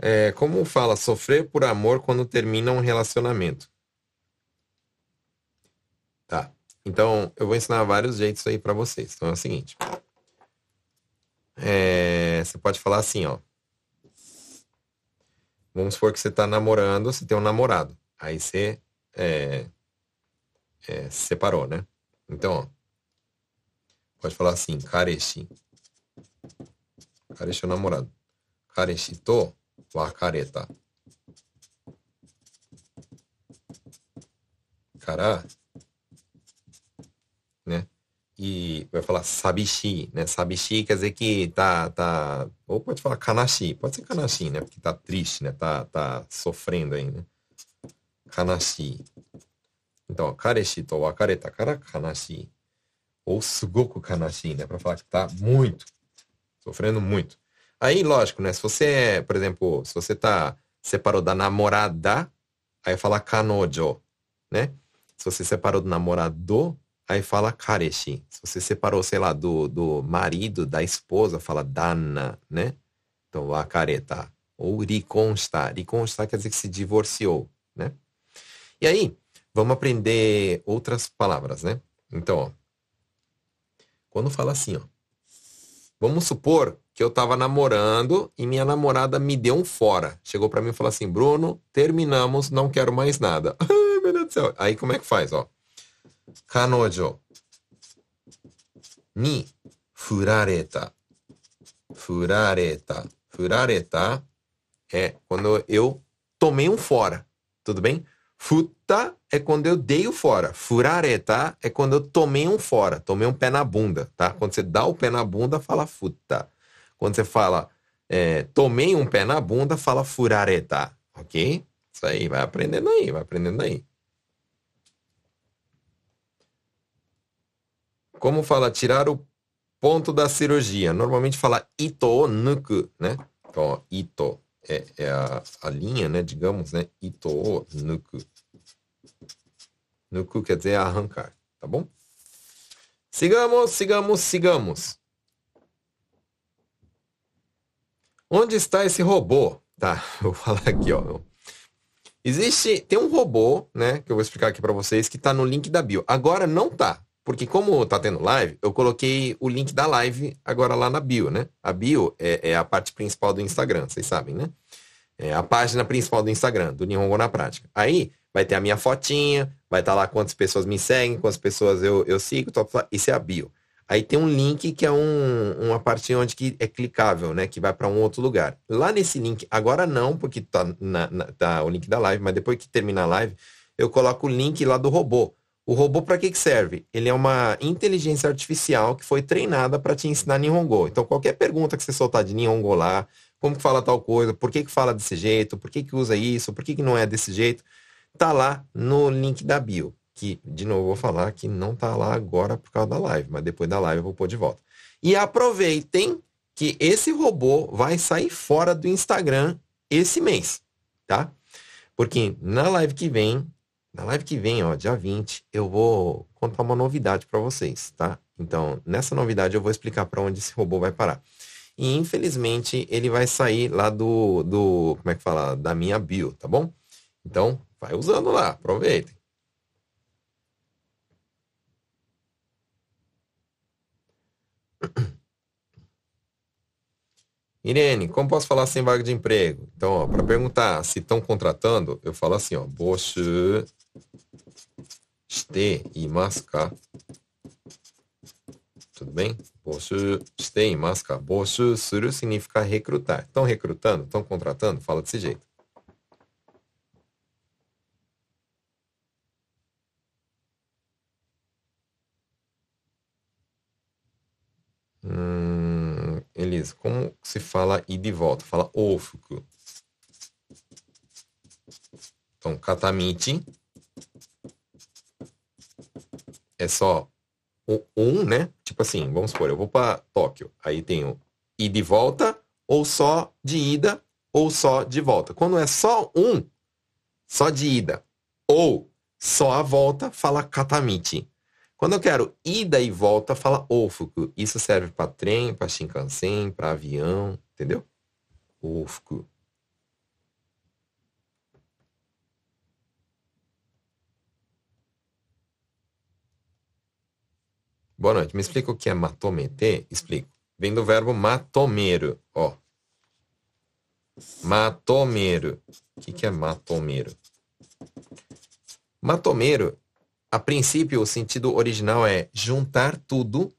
É, como fala, sofrer por amor quando termina um relacionamento. Tá. Então, eu vou ensinar vários jeitos aí para vocês. Então é o seguinte. É, você pode falar assim, ó. Vamos supor que você está namorando, você tem um namorado. Aí você é, é, separou, né? Então, ó, pode falar assim, kareshi. Kareshi é o namorado. Kareshi to wakareta. Kara, né? e vai falar sabishi, né? Sabishi quer dizer que tá, tá, ou pode falar kanashi, pode ser kanashi, né? Porque tá triste, né? Tá, tá sofrendo aí, né? Kanashi. Então, kareshi to wakareta kara kanashi. Ou sugoku kanashi, né? Pra falar que tá muito, sofrendo muito. Aí, lógico, né? Se você é, por exemplo, se você tá separou da namorada, aí fala kanojo, né? Se você separou do namorado, Aí fala kareshi. Se você separou, sei lá, do, do marido, da esposa, fala dana, né? Então, wakareta. Ou rikonsta. Rikonsta quer dizer que se divorciou, né? E aí, vamos aprender outras palavras, né? Então, ó, quando fala assim, ó, Vamos supor que eu estava namorando e minha namorada me deu um fora. Chegou para mim e falou assim, Bruno, terminamos, não quero mais nada. Ai, meu Deus do céu. Aí como é que faz, ó? Kanojo ni furareta. Furareta. Furareta é quando eu tomei um fora, tudo bem? Futa é quando eu dei o fora. Furareta é quando eu tomei um fora. Tomei um pé na bunda, tá? Quando você dá o pé na bunda, fala futa. Quando você fala é, tomei um pé na bunda, fala furareta. Ok? Isso aí, vai aprendendo aí, vai aprendendo aí. Como fala tirar o ponto da cirurgia? Normalmente fala ito nuku, né? Então, ito é, é a, a, linha, né? Digamos, né? Ito nuku. Nuku quer dizer arrancar, tá bom? Sigamos, sigamos, sigamos. Onde está esse robô? Tá, vou falar aqui, ó. Existe, tem um robô, né, que eu vou explicar aqui para vocês, que tá no link da bio. Agora não tá, porque como tá tendo live, eu coloquei o link da live agora lá na bio, né? A bio é, é a parte principal do Instagram, vocês sabem, né? É a página principal do Instagram, do Nihongo na Prática. Aí vai ter a minha fotinha, vai estar tá lá quantas pessoas me seguem, quantas pessoas eu, eu sigo, isso é a bio. Aí tem um link que é um, uma parte onde que é clicável, né? Que vai para um outro lugar. Lá nesse link, agora não, porque tá, na, na, tá o link da live, mas depois que terminar a live, eu coloco o link lá do robô. O robô para que, que serve? Ele é uma inteligência artificial que foi treinada para te ensinar Nihongo. Então, qualquer pergunta que você soltar de Nihongo lá, como que fala tal coisa, por que, que fala desse jeito, por que, que usa isso, por que, que não é desse jeito, tá lá no link da bio. Que, de novo, vou falar que não tá lá agora por causa da live, mas depois da live eu vou pôr de volta. E aproveitem que esse robô vai sair fora do Instagram esse mês, tá? Porque na live que vem Na live que vem, ó, dia 20, eu vou contar uma novidade para vocês, tá? Então, nessa novidade eu vou explicar para onde esse robô vai parar. E infelizmente ele vai sair lá do, do como é que fala, da minha bio, tá bom? Então, vai usando lá, aproveitem. Irene, como posso falar sem vaga de emprego? Então, para perguntar se estão contratando, eu falo assim, ó, Boshi e mascar? Tudo bem? 募集していますか募集する significa recrutar. Estão recrutando? Estão contratando? Fala desse jeito. Hum, Elisa, como se fala ir de volta? Fala ofuku. Então, katamichi é só o um, né? Tipo assim, vamos supor, eu vou para Tóquio, aí tenho ir de volta, ou só de ida, ou só de volta. Quando é só um, só de ida, ou só a volta, fala katamichi. Quando eu quero ida e volta, fala ofuku. Isso serve para trem, para Shinkansen, para avião, entendeu? Ofuku. Boa noite. Me explica o que é matomete? Explico. Vem do verbo matomeiro, ó. Matomeiro. O que, que é matomeiro? Matomeiro, a princípio, o sentido original é juntar tudo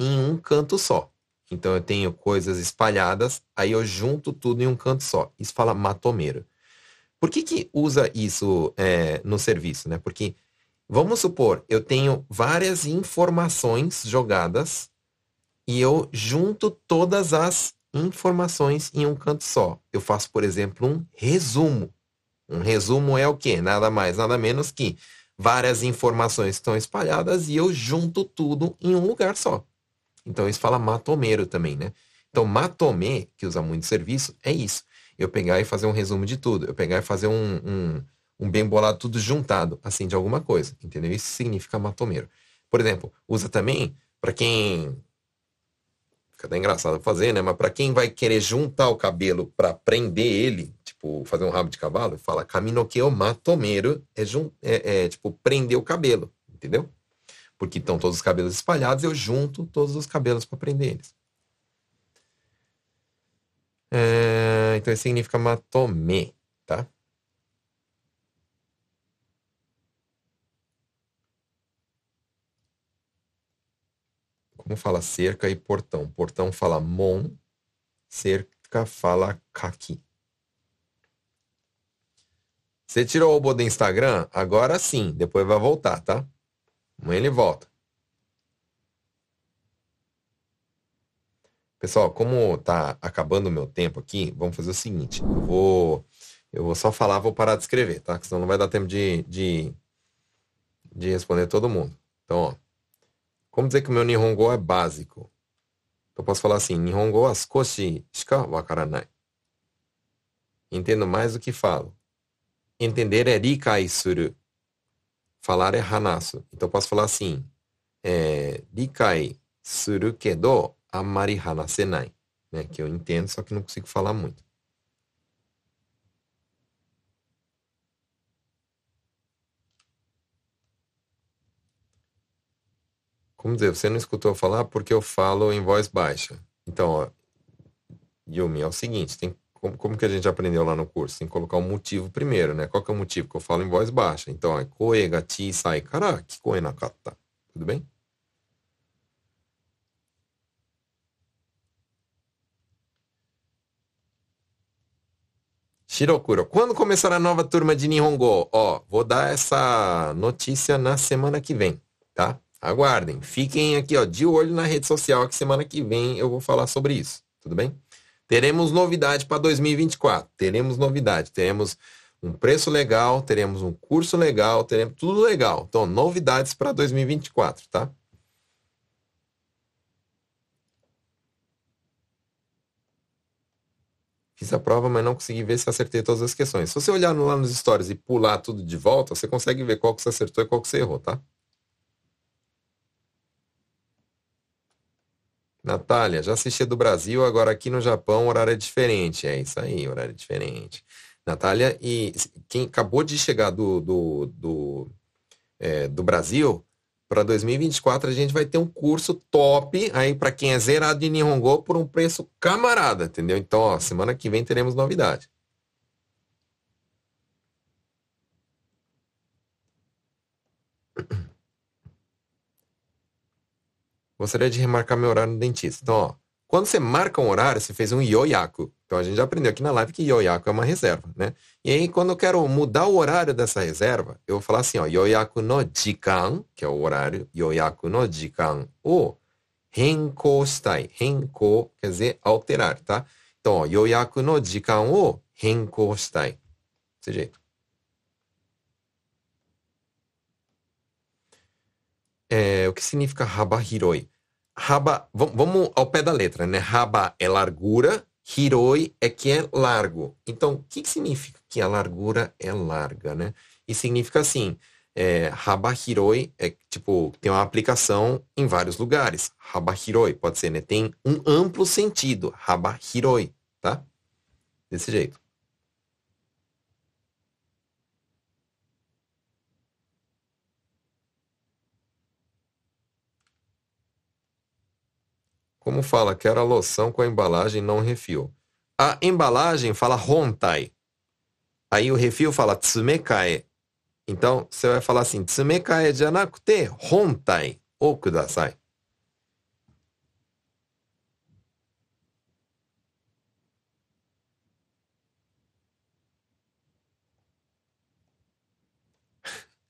em um canto só. Então eu tenho coisas espalhadas, aí eu junto tudo em um canto só. Isso fala matomeiro. Por que, que usa isso é, no serviço? Né? Porque Vamos supor, eu tenho várias informações jogadas e eu junto todas as informações em um canto só. Eu faço, por exemplo, um resumo. Um resumo é o quê? Nada mais, nada menos que várias informações estão espalhadas e eu junto tudo em um lugar só. Então isso fala matomeiro também, né? Então matome, que usa muito serviço, é isso. Eu pegar e fazer um resumo de tudo. Eu pegar e fazer um, um um bem bolado tudo juntado, assim, de alguma coisa, entendeu? Isso significa matomeiro. Por exemplo, usa também para quem fica até engraçado fazer, né? Mas para quem vai querer juntar o cabelo para prender ele, tipo, fazer um rabo de cavalo, fala caminoqueo matomeiro, é, é, é tipo prender o cabelo, entendeu? Porque estão todos os cabelos espalhados, eu junto todos os cabelos para prender eles. É, então, isso significa matome, tá? Como fala cerca e portão? Portão fala mon, cerca fala kaki. Você tirou o robô do Instagram? Agora sim, depois vai voltar, tá? Amanhã ele volta. Pessoal, como tá acabando o meu tempo aqui, vamos fazer o seguinte. Eu vou, eu vou só falar, vou parar de escrever, tá? Porque senão não vai dar tempo de, de, de responder todo mundo. Então, ó. Como dizer que o meu Nihongo é básico? Eu posso falar assim, Nihongo wa skoshi shika wakaranai. Entendo mais do que falo. Entender é rikai suru. Falar é hanasu. Então eu posso falar assim, é, suru kedo amari hanasenai. Né? Que eu entendo, só que não consigo falar muito. Como dizer, você não escutou falar porque eu falo em voz baixa. Então, ó, Yumi, é o seguinte, tem, como, como que a gente aprendeu lá no curso? Tem que colocar um motivo primeiro, né? Qual que é o motivo? Que eu falo em voz baixa. Então, ó, koe ga chi sai kara kikoe nakata. Tudo bem? Shirokuro, quando começará a nova turma de Nihongo? Ó, vou dar essa notícia na semana que vem, tá? Aguardem. Fiquem aqui, ó, de olho na rede social que semana que vem eu vou falar sobre isso. Tudo bem? Teremos novidade para 2024. Teremos novidade. Teremos um preço legal, teremos um curso legal, teremos tudo legal. Então, novidades para 2024, tá? Fiz a prova, mas não consegui ver se acertei todas as questões. Se você olhar lá nos stories e pular tudo de volta, você consegue ver qual que você acertou e qual que você errou, tá? Natália, já assisti do Brasil, agora aqui no Japão horário é diferente. É isso aí, horário é diferente. Natália, e quem acabou de chegar do, do, do, é, do Brasil, para 2024 a gente vai ter um curso top aí para quem é zerado de Nihongo por um preço camarada, entendeu? Então, ó, semana que vem teremos novidade. Gostaria de remarcar meu horário no dentista. Então, ó, quando você marca um horário, você fez um yoyaku. Então a gente já aprendeu aqui na live que yoyaku é uma reserva, né? E aí quando eu quero mudar o horário dessa reserva, eu vou falar assim, ó, yoyaku no jikan, que é o horário, yoyaku no jikan o renko shitai. Renko quer dizer alterar, tá? Então, ó, yoyaku no jikan o renko shitai. Desse jeito. É, o que significa rabahiroi? Raba, vamos ao pé da letra, né? Raba é largura, hiroi é que é largo. Então, o que, que significa que a largura é larga, né? E significa assim, é, raba hiroi é tipo, tem uma aplicação em vários lugares. Raba hiroi, pode ser, né? Tem um amplo sentido, raba hiroi, tá? Desse jeito. Como fala, quero a loção com a embalagem não refil. A embalagem fala hontai. Aí o refil fala tsumekae. Então, você vai falar assim, tsumekae janakute hontai o kudasai.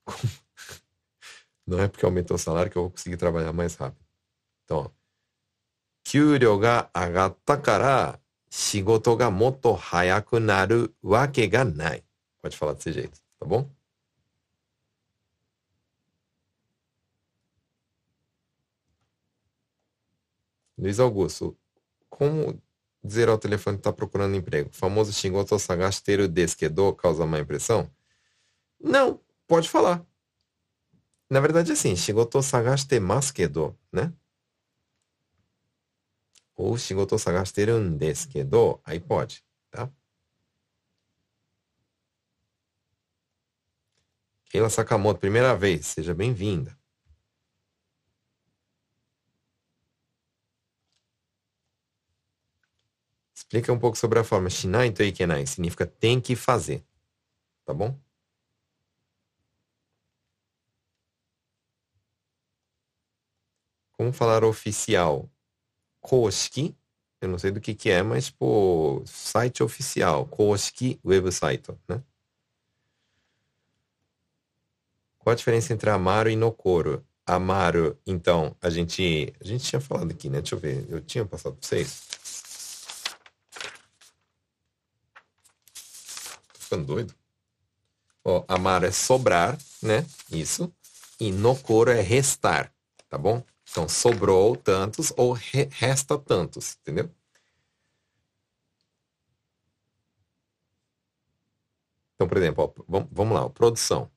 Não é porque aumentou o salário que eu vou conseguir trabalhar mais rápido. Então, ó. 給料が上がったから仕事がもっと早くなるわけがない。Pode falar desse jeito, tá bom? Luiz Augusto, como dizer ao telefone que está procurando emprego? O famoso Shingoto Sagasteru Deskedo causa má impressão? Não, pode falar. Na verdade, é assim, Shingoto Sagaste Maskedo, né? ou shigoto sagasteru aí pode, tá? Keila Sakamoto, primeira vez, seja bem-vinda. Explica um pouco sobre a forma shinai to ikenai, significa tem que fazer, tá bom? Como falar oficial? Koshiki, eu não sei do que que é, mas, pô, site oficial, Koshiki website, né? Qual a diferença entre Amaro e Nokoro? Amaro, então, a gente, a gente tinha falado aqui, né? Deixa eu ver, eu tinha passado para vocês. Tô ficando doido. Ó, Amaro é sobrar, né? Isso. E Nokoro é restar, tá bom? Então, sobrou tantos ou re resta tantos, entendeu? Então, por exemplo, ó, vamos lá, ó, produção.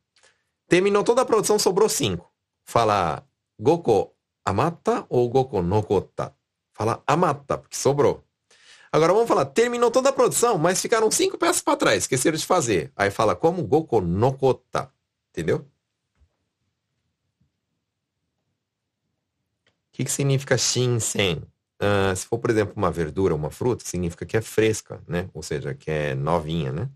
Terminou toda a produção, sobrou cinco. Fala Goko amata ou Goko nokota? Fala amata, porque sobrou. Agora vamos falar, terminou toda a produção, mas ficaram cinco peças para trás, esqueceram de fazer. Aí fala como Goko nokota, entendeu? Que, que significa shinsen? Uh, se for, por exemplo, uma verdura, uma fruta, significa que é fresca, né? Ou seja, que é novinha, né?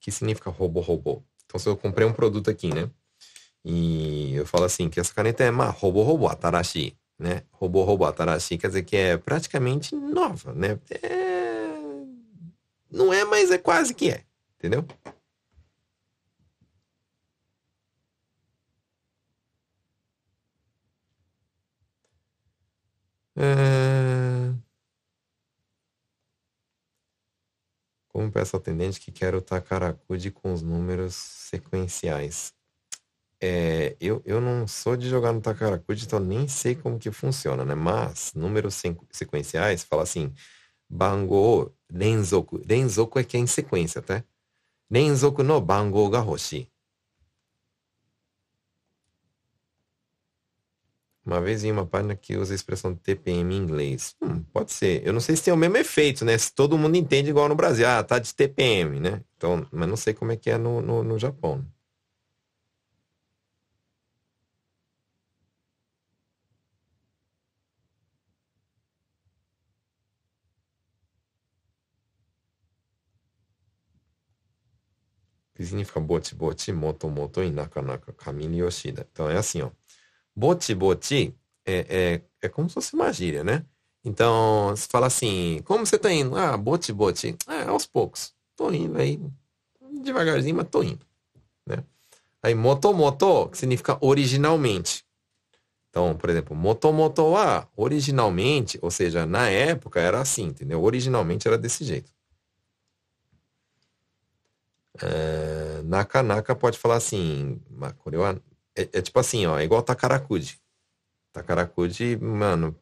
que significa robô robô? Então, se eu comprei um produto aqui, né? E eu falo assim, que essa caneta é uma robô robô atarashi, né? Robô robô atarashi quer dizer que é praticamente nova, né? É... Não é, mas é quase que é. Entendeu? É... Como peço ao atendente que quero o Takarakude com os números sequenciais. é, eu, eu não sou de jogar no Takarakuji, então nem sei como que funciona, né? Mas números sequenciais fala assim, bango renzoku. Renzoku é que é em sequência, tá? Renzoku no bango ga hoshi. Uma vez em uma página que usa a expressão TPM em inglês. Hum, pode ser. Eu não sei se tem o mesmo efeito, né? Se todo mundo entende igual no Brasil. Ah, tá de TPM, né? Então, mas não sei como é que é no, no, no Japão. Significa bote bote, moto moto e naka naka, kamini yoshida. Então é assim, ó. Bote bote é, é, é como se fosse uma gíria, né? Então, você fala assim, como você tá indo? Ah, bote bote. É, aos poucos. Tô indo aí, devagarzinho, mas tô indo. Né? Aí moto moto, que significa originalmente. Então, por exemplo, motomoto wa originalmente, ou seja, na época era assim, entendeu? Originalmente era desse jeito. É, naka naka pode falar assim, é, é tipo assim, ó, é igual Takarakuji. Takarakuji, mano,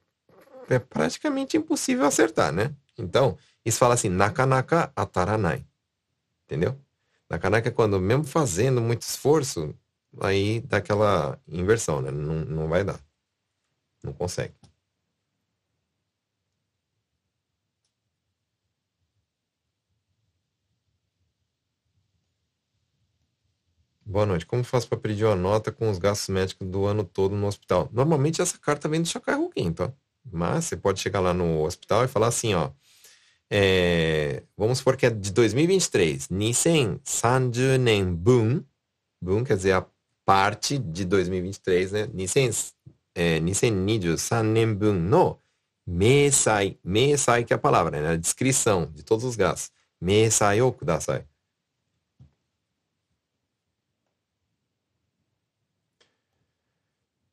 é praticamente impossível acertar, né? Então, isso fala assim, nakanaka ataranai. Entendeu? Nakanaka é quando, mesmo fazendo muito esforço, aí dá aquela inversão, né? Não, não vai dar. Não consegue. Boa noite. Como faço para pedir uma nota com os gastos médicos do ano todo no hospital? Normalmente essa carta vem do Shakai Rukin, tá? Mas você pode chegar lá no hospital e falar assim, ó. É, vamos supor que é de 2023. Nisen Sanju Nen Bun. Bun quer dizer a parte de 2023, né? Nisen, é, Nisen Nidu Nen Bun no Meisai. Meisai que é a palavra, né? A descrição de todos os gastos. Meisai o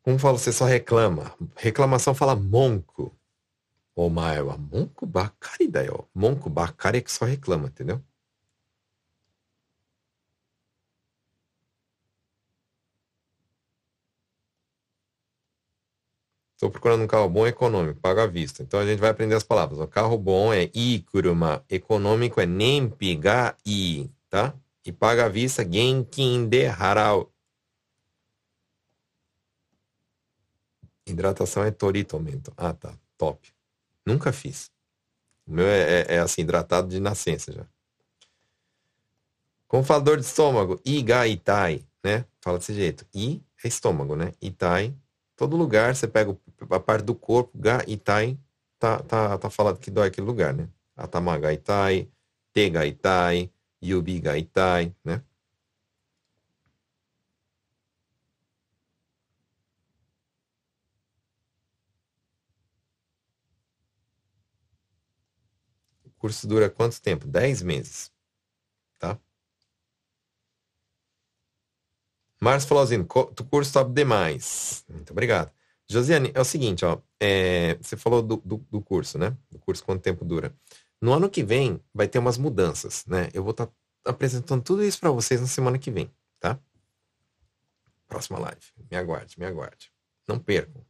Como fala, você só reclama. Reclamação fala monco. O maior monco bacari da yo. Monco bacari é que só reclama, entendeu? Estou procurando um carro bom econômico, paga à vista. Então a gente vai aprender as palavras. O carro bom é ikuruma, econômico é nempi ga i, tá? E paga à vista genkin de harau. Hidratação é toritomento. Ah, tá. Top. Nunca fiz. O meu é, é, é assim, hidratado de nascença já. Como falador de estômago, igaitai, né? Fala desse jeito. I é estômago, né? Itai. Todo lugar, você pega a parte do corpo, ga, itai, tá, tá, tá falando que dói aquele lugar, né? Atamagaitai, tegaitai, yubigaitai, né? Curso dura quanto tempo? 10 meses. Tá? Márcio Flauzinho, o curso top demais. Muito obrigado. Josiane, é o seguinte, ó. É, você falou do, do, do, curso, né? Do curso quanto tempo dura. No ano que vem vai ter umas mudanças, né? Eu vou estar tá apresentando tudo isso para vocês na semana que vem, tá? Próxima live. Me aguarde, me aguarde. Não percam.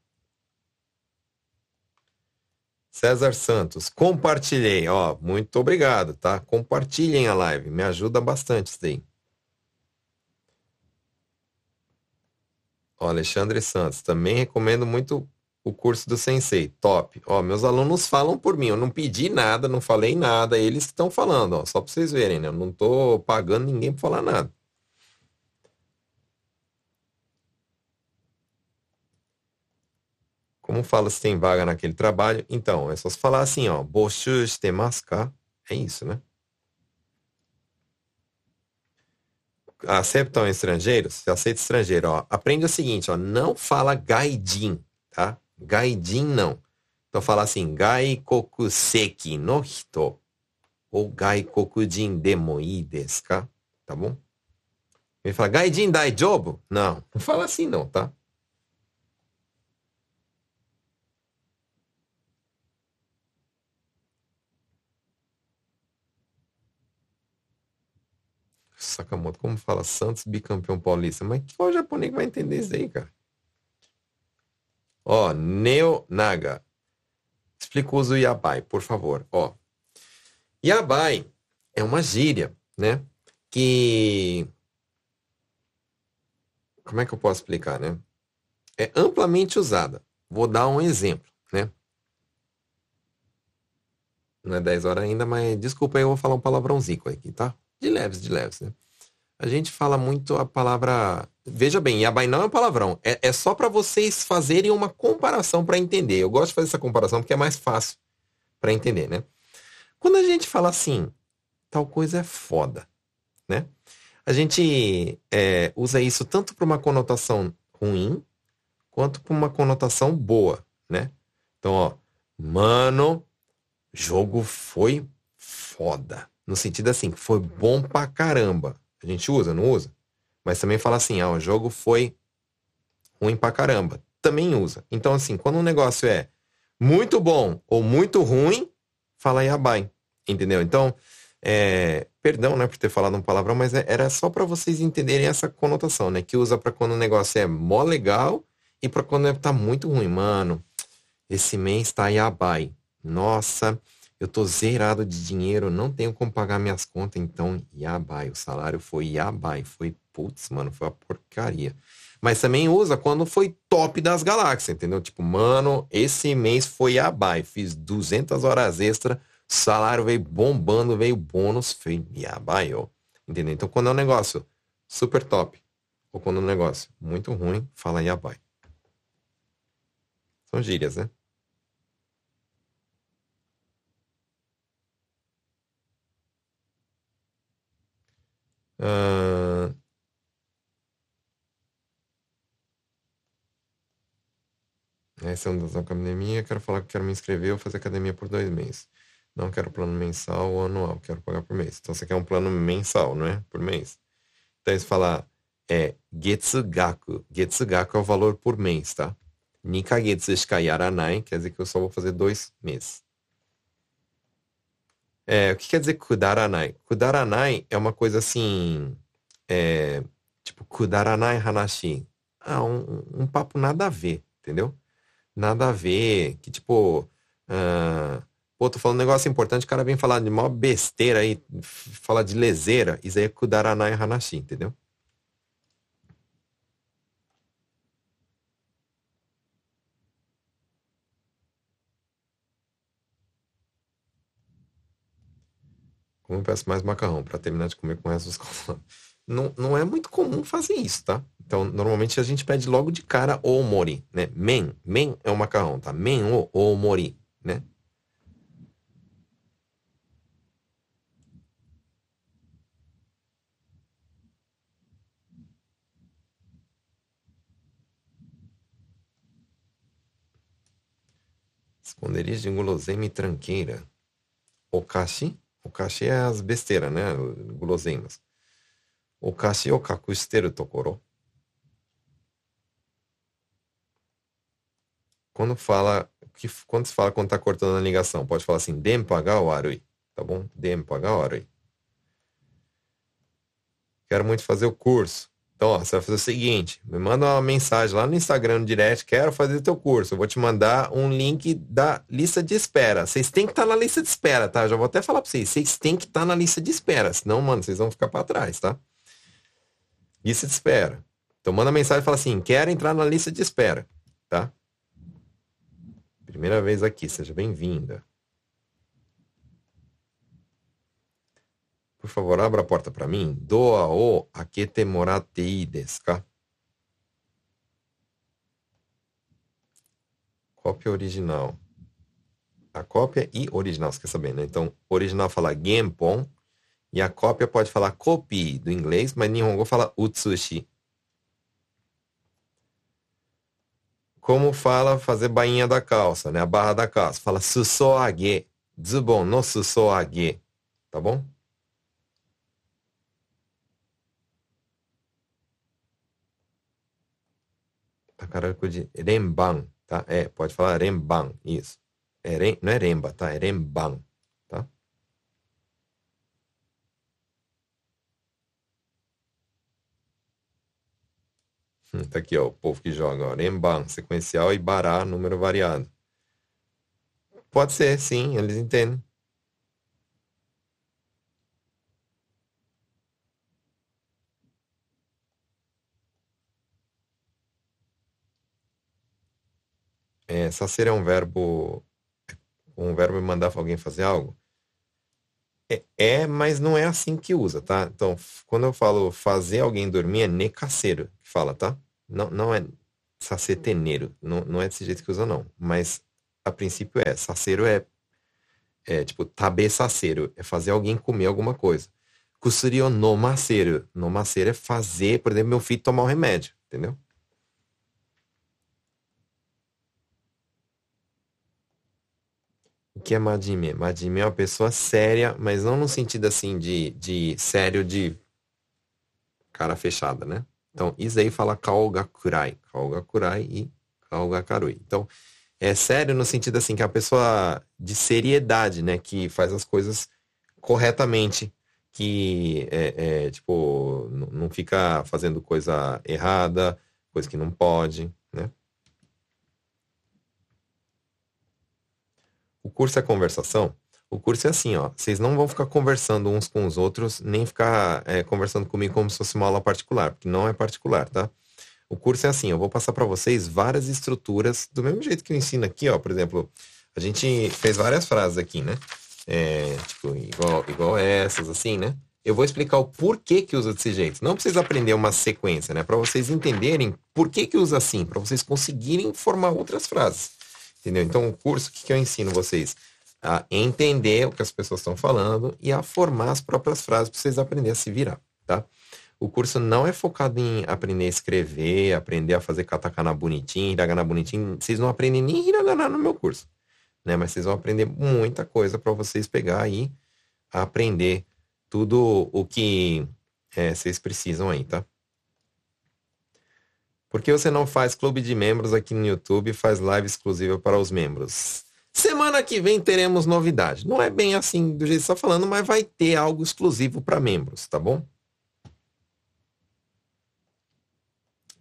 César Santos, compartilhei, ó, muito obrigado, tá? Compartilhem a live, me ajuda bastante isso daí. Ó, Alexandre Santos, também recomendo muito o curso do Sensei, top. Ó, meus alunos falam por mim, eu não pedi nada, não falei nada, eles estão falando, ó, só para vocês verem, né? Eu não tô pagando ninguém para falar nada. Como fala se tem vaga naquele trabalho? Então, é só se falar assim, ó. Boshu shitemasu É isso, né? Aceptam estrangeiros? Você aceita estrangeiro, ó. Aprende o seguinte, ó. Não fala gaijin, tá? Gaijin não. Então fala assim, gaikokuseki no hito. Ou gaikokujin demo desu ka? Tá bom? Ele fala, gaijin daijobu? Não, não fala assim não, tá? Sakamoto, como fala Santos bicampeão paulista? Mas qual japonês vai entender isso aí, cara? Ó, Neo Naga. Explica o uso yabai, por favor. Ó, yabai é uma gíria, né? Que como é que eu posso explicar, né? É amplamente usada. Vou dar um exemplo, né? Não é 10 horas ainda, mas desculpa aí, eu vou falar um palavrãozinho aqui, tá? De leves, de leves, né? A gente fala muito a palavra. Veja bem, yabai não é um palavrão. É, é só para vocês fazerem uma comparação para entender. Eu gosto de fazer essa comparação porque é mais fácil para entender, né? Quando a gente fala assim, tal coisa é foda, né? A gente é, usa isso tanto para uma conotação ruim quanto para uma conotação boa, né? Então, ó, mano, jogo foi foda. No sentido assim, foi bom pra caramba. A gente usa, não usa? Mas também fala assim, ah, o jogo foi ruim pra caramba. Também usa. Então, assim, quando um negócio é muito bom ou muito ruim, fala yabai. Entendeu? Então, é, perdão, né, por ter falado um palavrão, mas é, era só para vocês entenderem essa conotação, né? Que usa para quando o negócio é mó legal e para quando tá muito ruim. Mano, esse mês tá yabai. Nossa, eu tô zerado de dinheiro, não tenho como pagar minhas contas, então yabai. O salário foi yabai. Foi, putz, mano, foi uma porcaria. Mas também usa quando foi top das galáxias, entendeu? Tipo, mano, esse mês foi yabai. Fiz 200 horas extra, salário veio bombando, veio bônus, foi yabai, ó. Entendeu? Então, quando é um negócio super top, ou quando é um negócio muito ruim, fala yabai. São gírias, né? Uh... Essa é uma das academia. Quero falar que quero me inscrever ou fazer academia por dois meses. Não quero plano mensal ou anual, quero pagar por mês. Então você quer um plano mensal, não é? Por mês. Então se falar é Getsugaku. Getsugaku é o valor por mês, tá? Nikagetsu shika yaranai quer dizer que eu só vou fazer dois meses. É, o que quer dizer kudaranai? Kudaranai é uma coisa assim, é, tipo, kudaranai hanashi. Ah, um, um papo nada a ver, entendeu? Nada a ver, que tipo, uh, pô, tô falando um negócio importante, o cara vem falar de maior besteira aí, falar de leseira, isso aí é kudaranai hanashi, entendeu? Como peço mais macarrão para terminar de comer com o resto dos colonos. Não, não é muito comum fazer isso, tá? Então, normalmente a gente pede logo de cara o mori, né? Men, men é o macarrão, tá? Men o, o mori, né? Esconderijo de guloseima e tranqueira. Okashi é né? Quando fala, que, quando se fala quando tá cortando a ligação, pode falar assim, denpa ga warui, tá bom? Denpa ga warui. Quero muito fazer o curso. Então, ó, você vai fazer o seguinte: me manda uma mensagem lá no Instagram no direct, quero fazer teu curso. Eu vou te mandar um link da lista de espera. Vocês têm que estar tá na lista de espera, tá? Já vou até falar para vocês. Vocês têm que estar tá na lista de espera, senão, mano, vocês vão ficar para trás, tá? Lista de espera. Então manda mensagem e fala assim: quero entrar na lista de espera, tá? Primeira vez aqui, seja bem-vinda. Por favor, abra a porta para mim. Doa o akete moratte ii desu ka? Cópia original. A cópia e original, você quer saber, né? Então, original fala genpon e a cópia pode falar copy do inglês, mas Nihongo fala utsushi. Como fala fazer bainha da calça, né? A barra da calça. Fala susoage. Zubon no susoage. Tá bom? Tá? Takaraku de Renban, tá? É, pode falar Renban, isso. É, ren, não é remba tá? É Renban, tá? Hum, tá aqui, ó, o povo que joga, ó, rembang sequencial e Bará, número variado. Pode ser, sim, eles entendem. É, sacer é um verbo, um verbo mandar alguém fazer algo? É, é, mas não é assim que usa, tá? Então, quando eu falo fazer alguém dormir, é necaceiro que fala, tá? Não, não é saceteneiro, não, não é desse jeito que usa, não. Mas, a princípio é, saceiro é, é tipo, tabeçaceiro, é fazer alguém comer alguma coisa. Kusuri o nomaceiro, nomaceiro é fazer, por exemplo, meu filho tomar um remédio, entendeu? Que é Madime? Madime é uma pessoa séria, mas não no sentido assim de, de sério de cara fechada, né? Então, isso aí fala Kaogakurai. Kaogakurai e Kaogakarui. Então, é sério no sentido assim que é a pessoa de seriedade, né? Que faz as coisas corretamente, que é, é tipo, não fica fazendo coisa errada, coisa que não pode, né? O curso é conversação? O curso é assim, ó. Vocês não vão ficar conversando uns com os outros, nem ficar é, conversando comigo como se fosse uma aula particular, porque não é particular, tá? O curso é assim, eu vou passar para vocês várias estruturas, do mesmo jeito que eu ensino aqui, ó. Por exemplo, a gente fez várias frases aqui, né? É, tipo, igual, igual essas, assim, né? Eu vou explicar o porquê que usa desse jeito. Não precisa aprender uma sequência, né? Para vocês entenderem por que que usa assim, para vocês conseguirem formar outras frases. Entendeu? Então, o curso, o que, que eu ensino vocês? A entender o que as pessoas estão falando e a formar as próprias frases para vocês aprenderem a se virar, tá? O curso não é focado em aprender a escrever, aprender a fazer katakana bonitinho, hiragana bonitinho. Vocês não aprendem nem hiragana no meu curso, né? Mas vocês vão aprender muita coisa para vocês pegar aí, aprender tudo o que é, vocês precisam aí, tá? Por que você não faz clube de membros aqui no YouTube e faz live exclusiva para os membros? Semana que vem teremos novidade. Não é bem assim do jeito que está falando, mas vai ter algo exclusivo para membros, tá bom?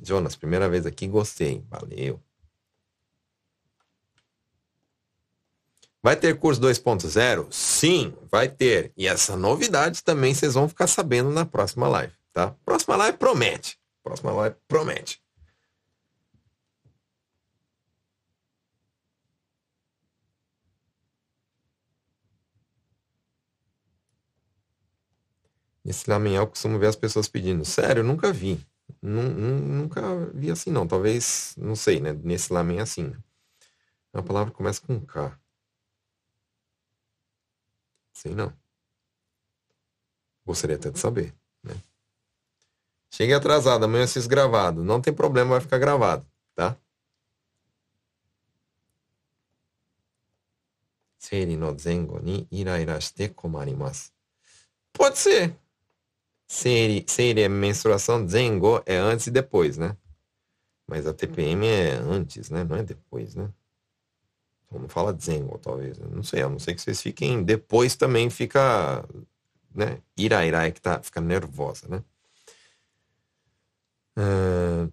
Jonas, primeira vez aqui, gostei. Valeu. Vai ter curso 2.0? Sim, vai ter. E essa novidade também vocês vão ficar sabendo na próxima live, tá? Próxima live promete. Próxima live promete. Esse lamenhal eu costumo ver as pessoas pedindo. Sério, nunca vi. Nunca vi assim, não. Talvez, não sei, né? Nesse lamen é assim. Né? A palavra começa com K. Sei não. Gostaria até de saber, né? Cheguei atrasado, amanhã assisto gravado. Não tem problema, vai ficar gravado, tá? Seiri no zengo ni iraira komarimasu. Pode ser. Seire é menstruação, zengo é antes e depois, né? Mas a TPM é antes, né? Não é depois, né? Então não fala zengo, talvez. Né? Não sei, a não sei que vocês fiquem. Depois também fica, né? Ira, ira é que tá, fica nervosa, né? Uh,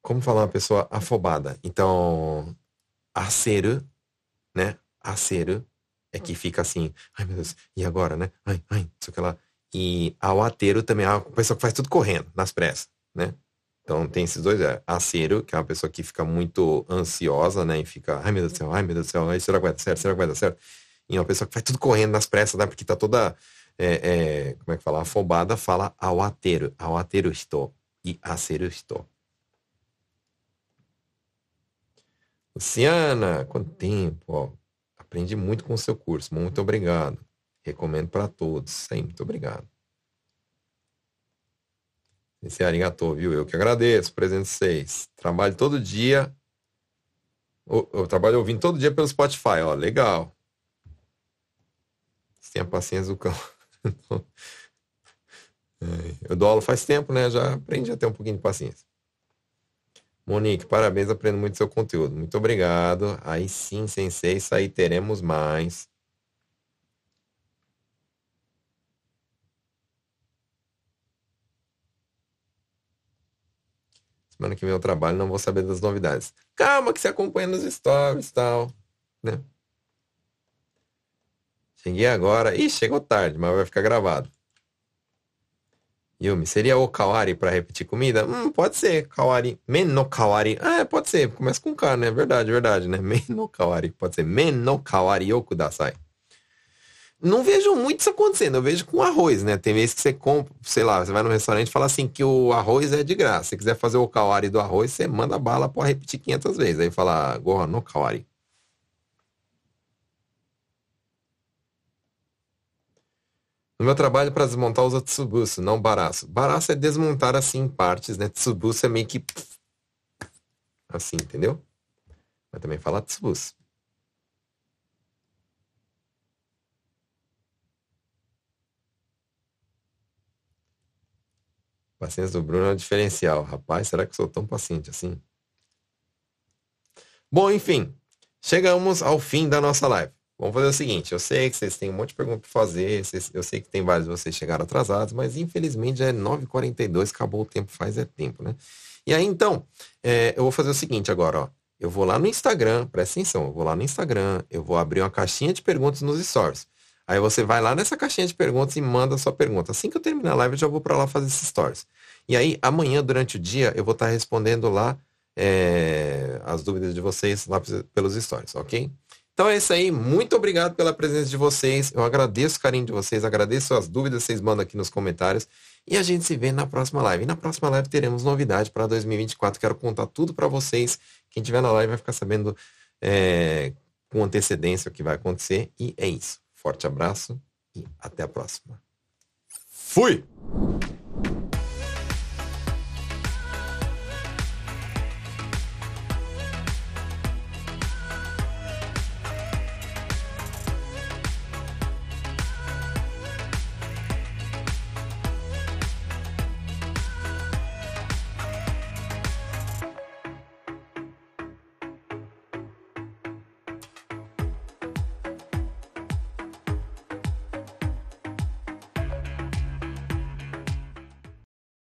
como falar uma pessoa afobada? Então, aceru, né? Aceru é que fica assim, ai meu Deus, e agora, né? Ai, ai, isso que lá. E ao ateiro também é uma pessoa que faz tudo correndo, nas pressas, né? Então tem esses dois, é aceiro, que é uma pessoa que fica muito ansiosa, né? E fica, ai meu Deus do céu, ai meu Deus do céu, ai, será que vai dar certo, será que vai dar certo? E uma pessoa que faz tudo correndo nas pressas, né? Porque tá toda, é, é, como é que fala, afobada, fala ao ateiro, ao ateiro estou, e aceiro estou. Luciana, quanto tempo, ó. Aprendi muito com o seu curso. Muito obrigado. Recomendo para todos. Sim, muito obrigado. Esse arigatou, viu? Eu que agradeço, presente vocês. Trabalho todo dia. Eu, trabalho ouvindo todo dia pelo Spotify, ó. Legal. Tem a paciência do cão. É, eu dou aula faz tempo, né? Já aprendi a ter um pouquinho de paciência. Monique, parabéns, aprendo muito seu conteúdo. Muito obrigado. Aí sim, sensei, aí teremos mais. Semana que vem eu trabalho, não vou saber das novidades. Calma que você acompanha nos stories e tal, né? Cheguei agora. Ih, chegou tarde, mas vai ficar gravado. Yumi, seria o kawari para repetir comida? Hum, pode ser. Kawari. Men no kawari. Ah, é, pode ser. Começa com K, né? Verdade, verdade, né? Men no kawari. Pode ser. Men no kawari o kudasai. Não vejo muito isso acontecendo, eu vejo com arroz, né? Tem vezes que você compra, sei lá, você vai no restaurante e fala assim que o arroz é de graça. Se quiser fazer o kawari do arroz, você manda bala para repetir 500 vezes. Aí fala, goha no kawari. No meu trabalho para desmontar usa tsubusu, não baraço. Baraço é desmontar assim em partes, né? Tsubusu é meio que assim, entendeu? Mas também fala tsubusu. Paciência do Bruno é um diferencial. Rapaz, será que sou tão paciente assim? Bom, enfim, chegamos ao fim da nossa live. Vamos fazer o seguinte, eu sei que vocês têm um monte de perguntas para fazer, eu sei que tem vários de vocês chegaram atrasados, mas infelizmente já é 9h42, acabou o tempo, faz é tempo, né? E aí, então, é, eu vou fazer o seguinte agora, ó. Eu vou lá no Instagram, presta atenção, eu vou lá no Instagram, eu vou abrir uma caixinha de perguntas nos stories. Aí você vai lá nessa caixinha de perguntas e manda a sua pergunta. Assim que eu terminar a live, eu já vou para lá fazer esses stories. E aí, amanhã, durante o dia, eu vou estar tá respondendo lá é, as dúvidas de vocês lá pelos stories, ok? Então é isso aí. Muito obrigado pela presença de vocês. Eu agradeço o carinho de vocês, agradeço as dúvidas que vocês mandam aqui nos comentários. E a gente se vê na próxima live. E na próxima live teremos novidade para 2024. Quero contar tudo para vocês. Quem tiver na live vai ficar sabendo é, com antecedência o que vai acontecer. E é isso. Forte abraço e até a próxima. Fui!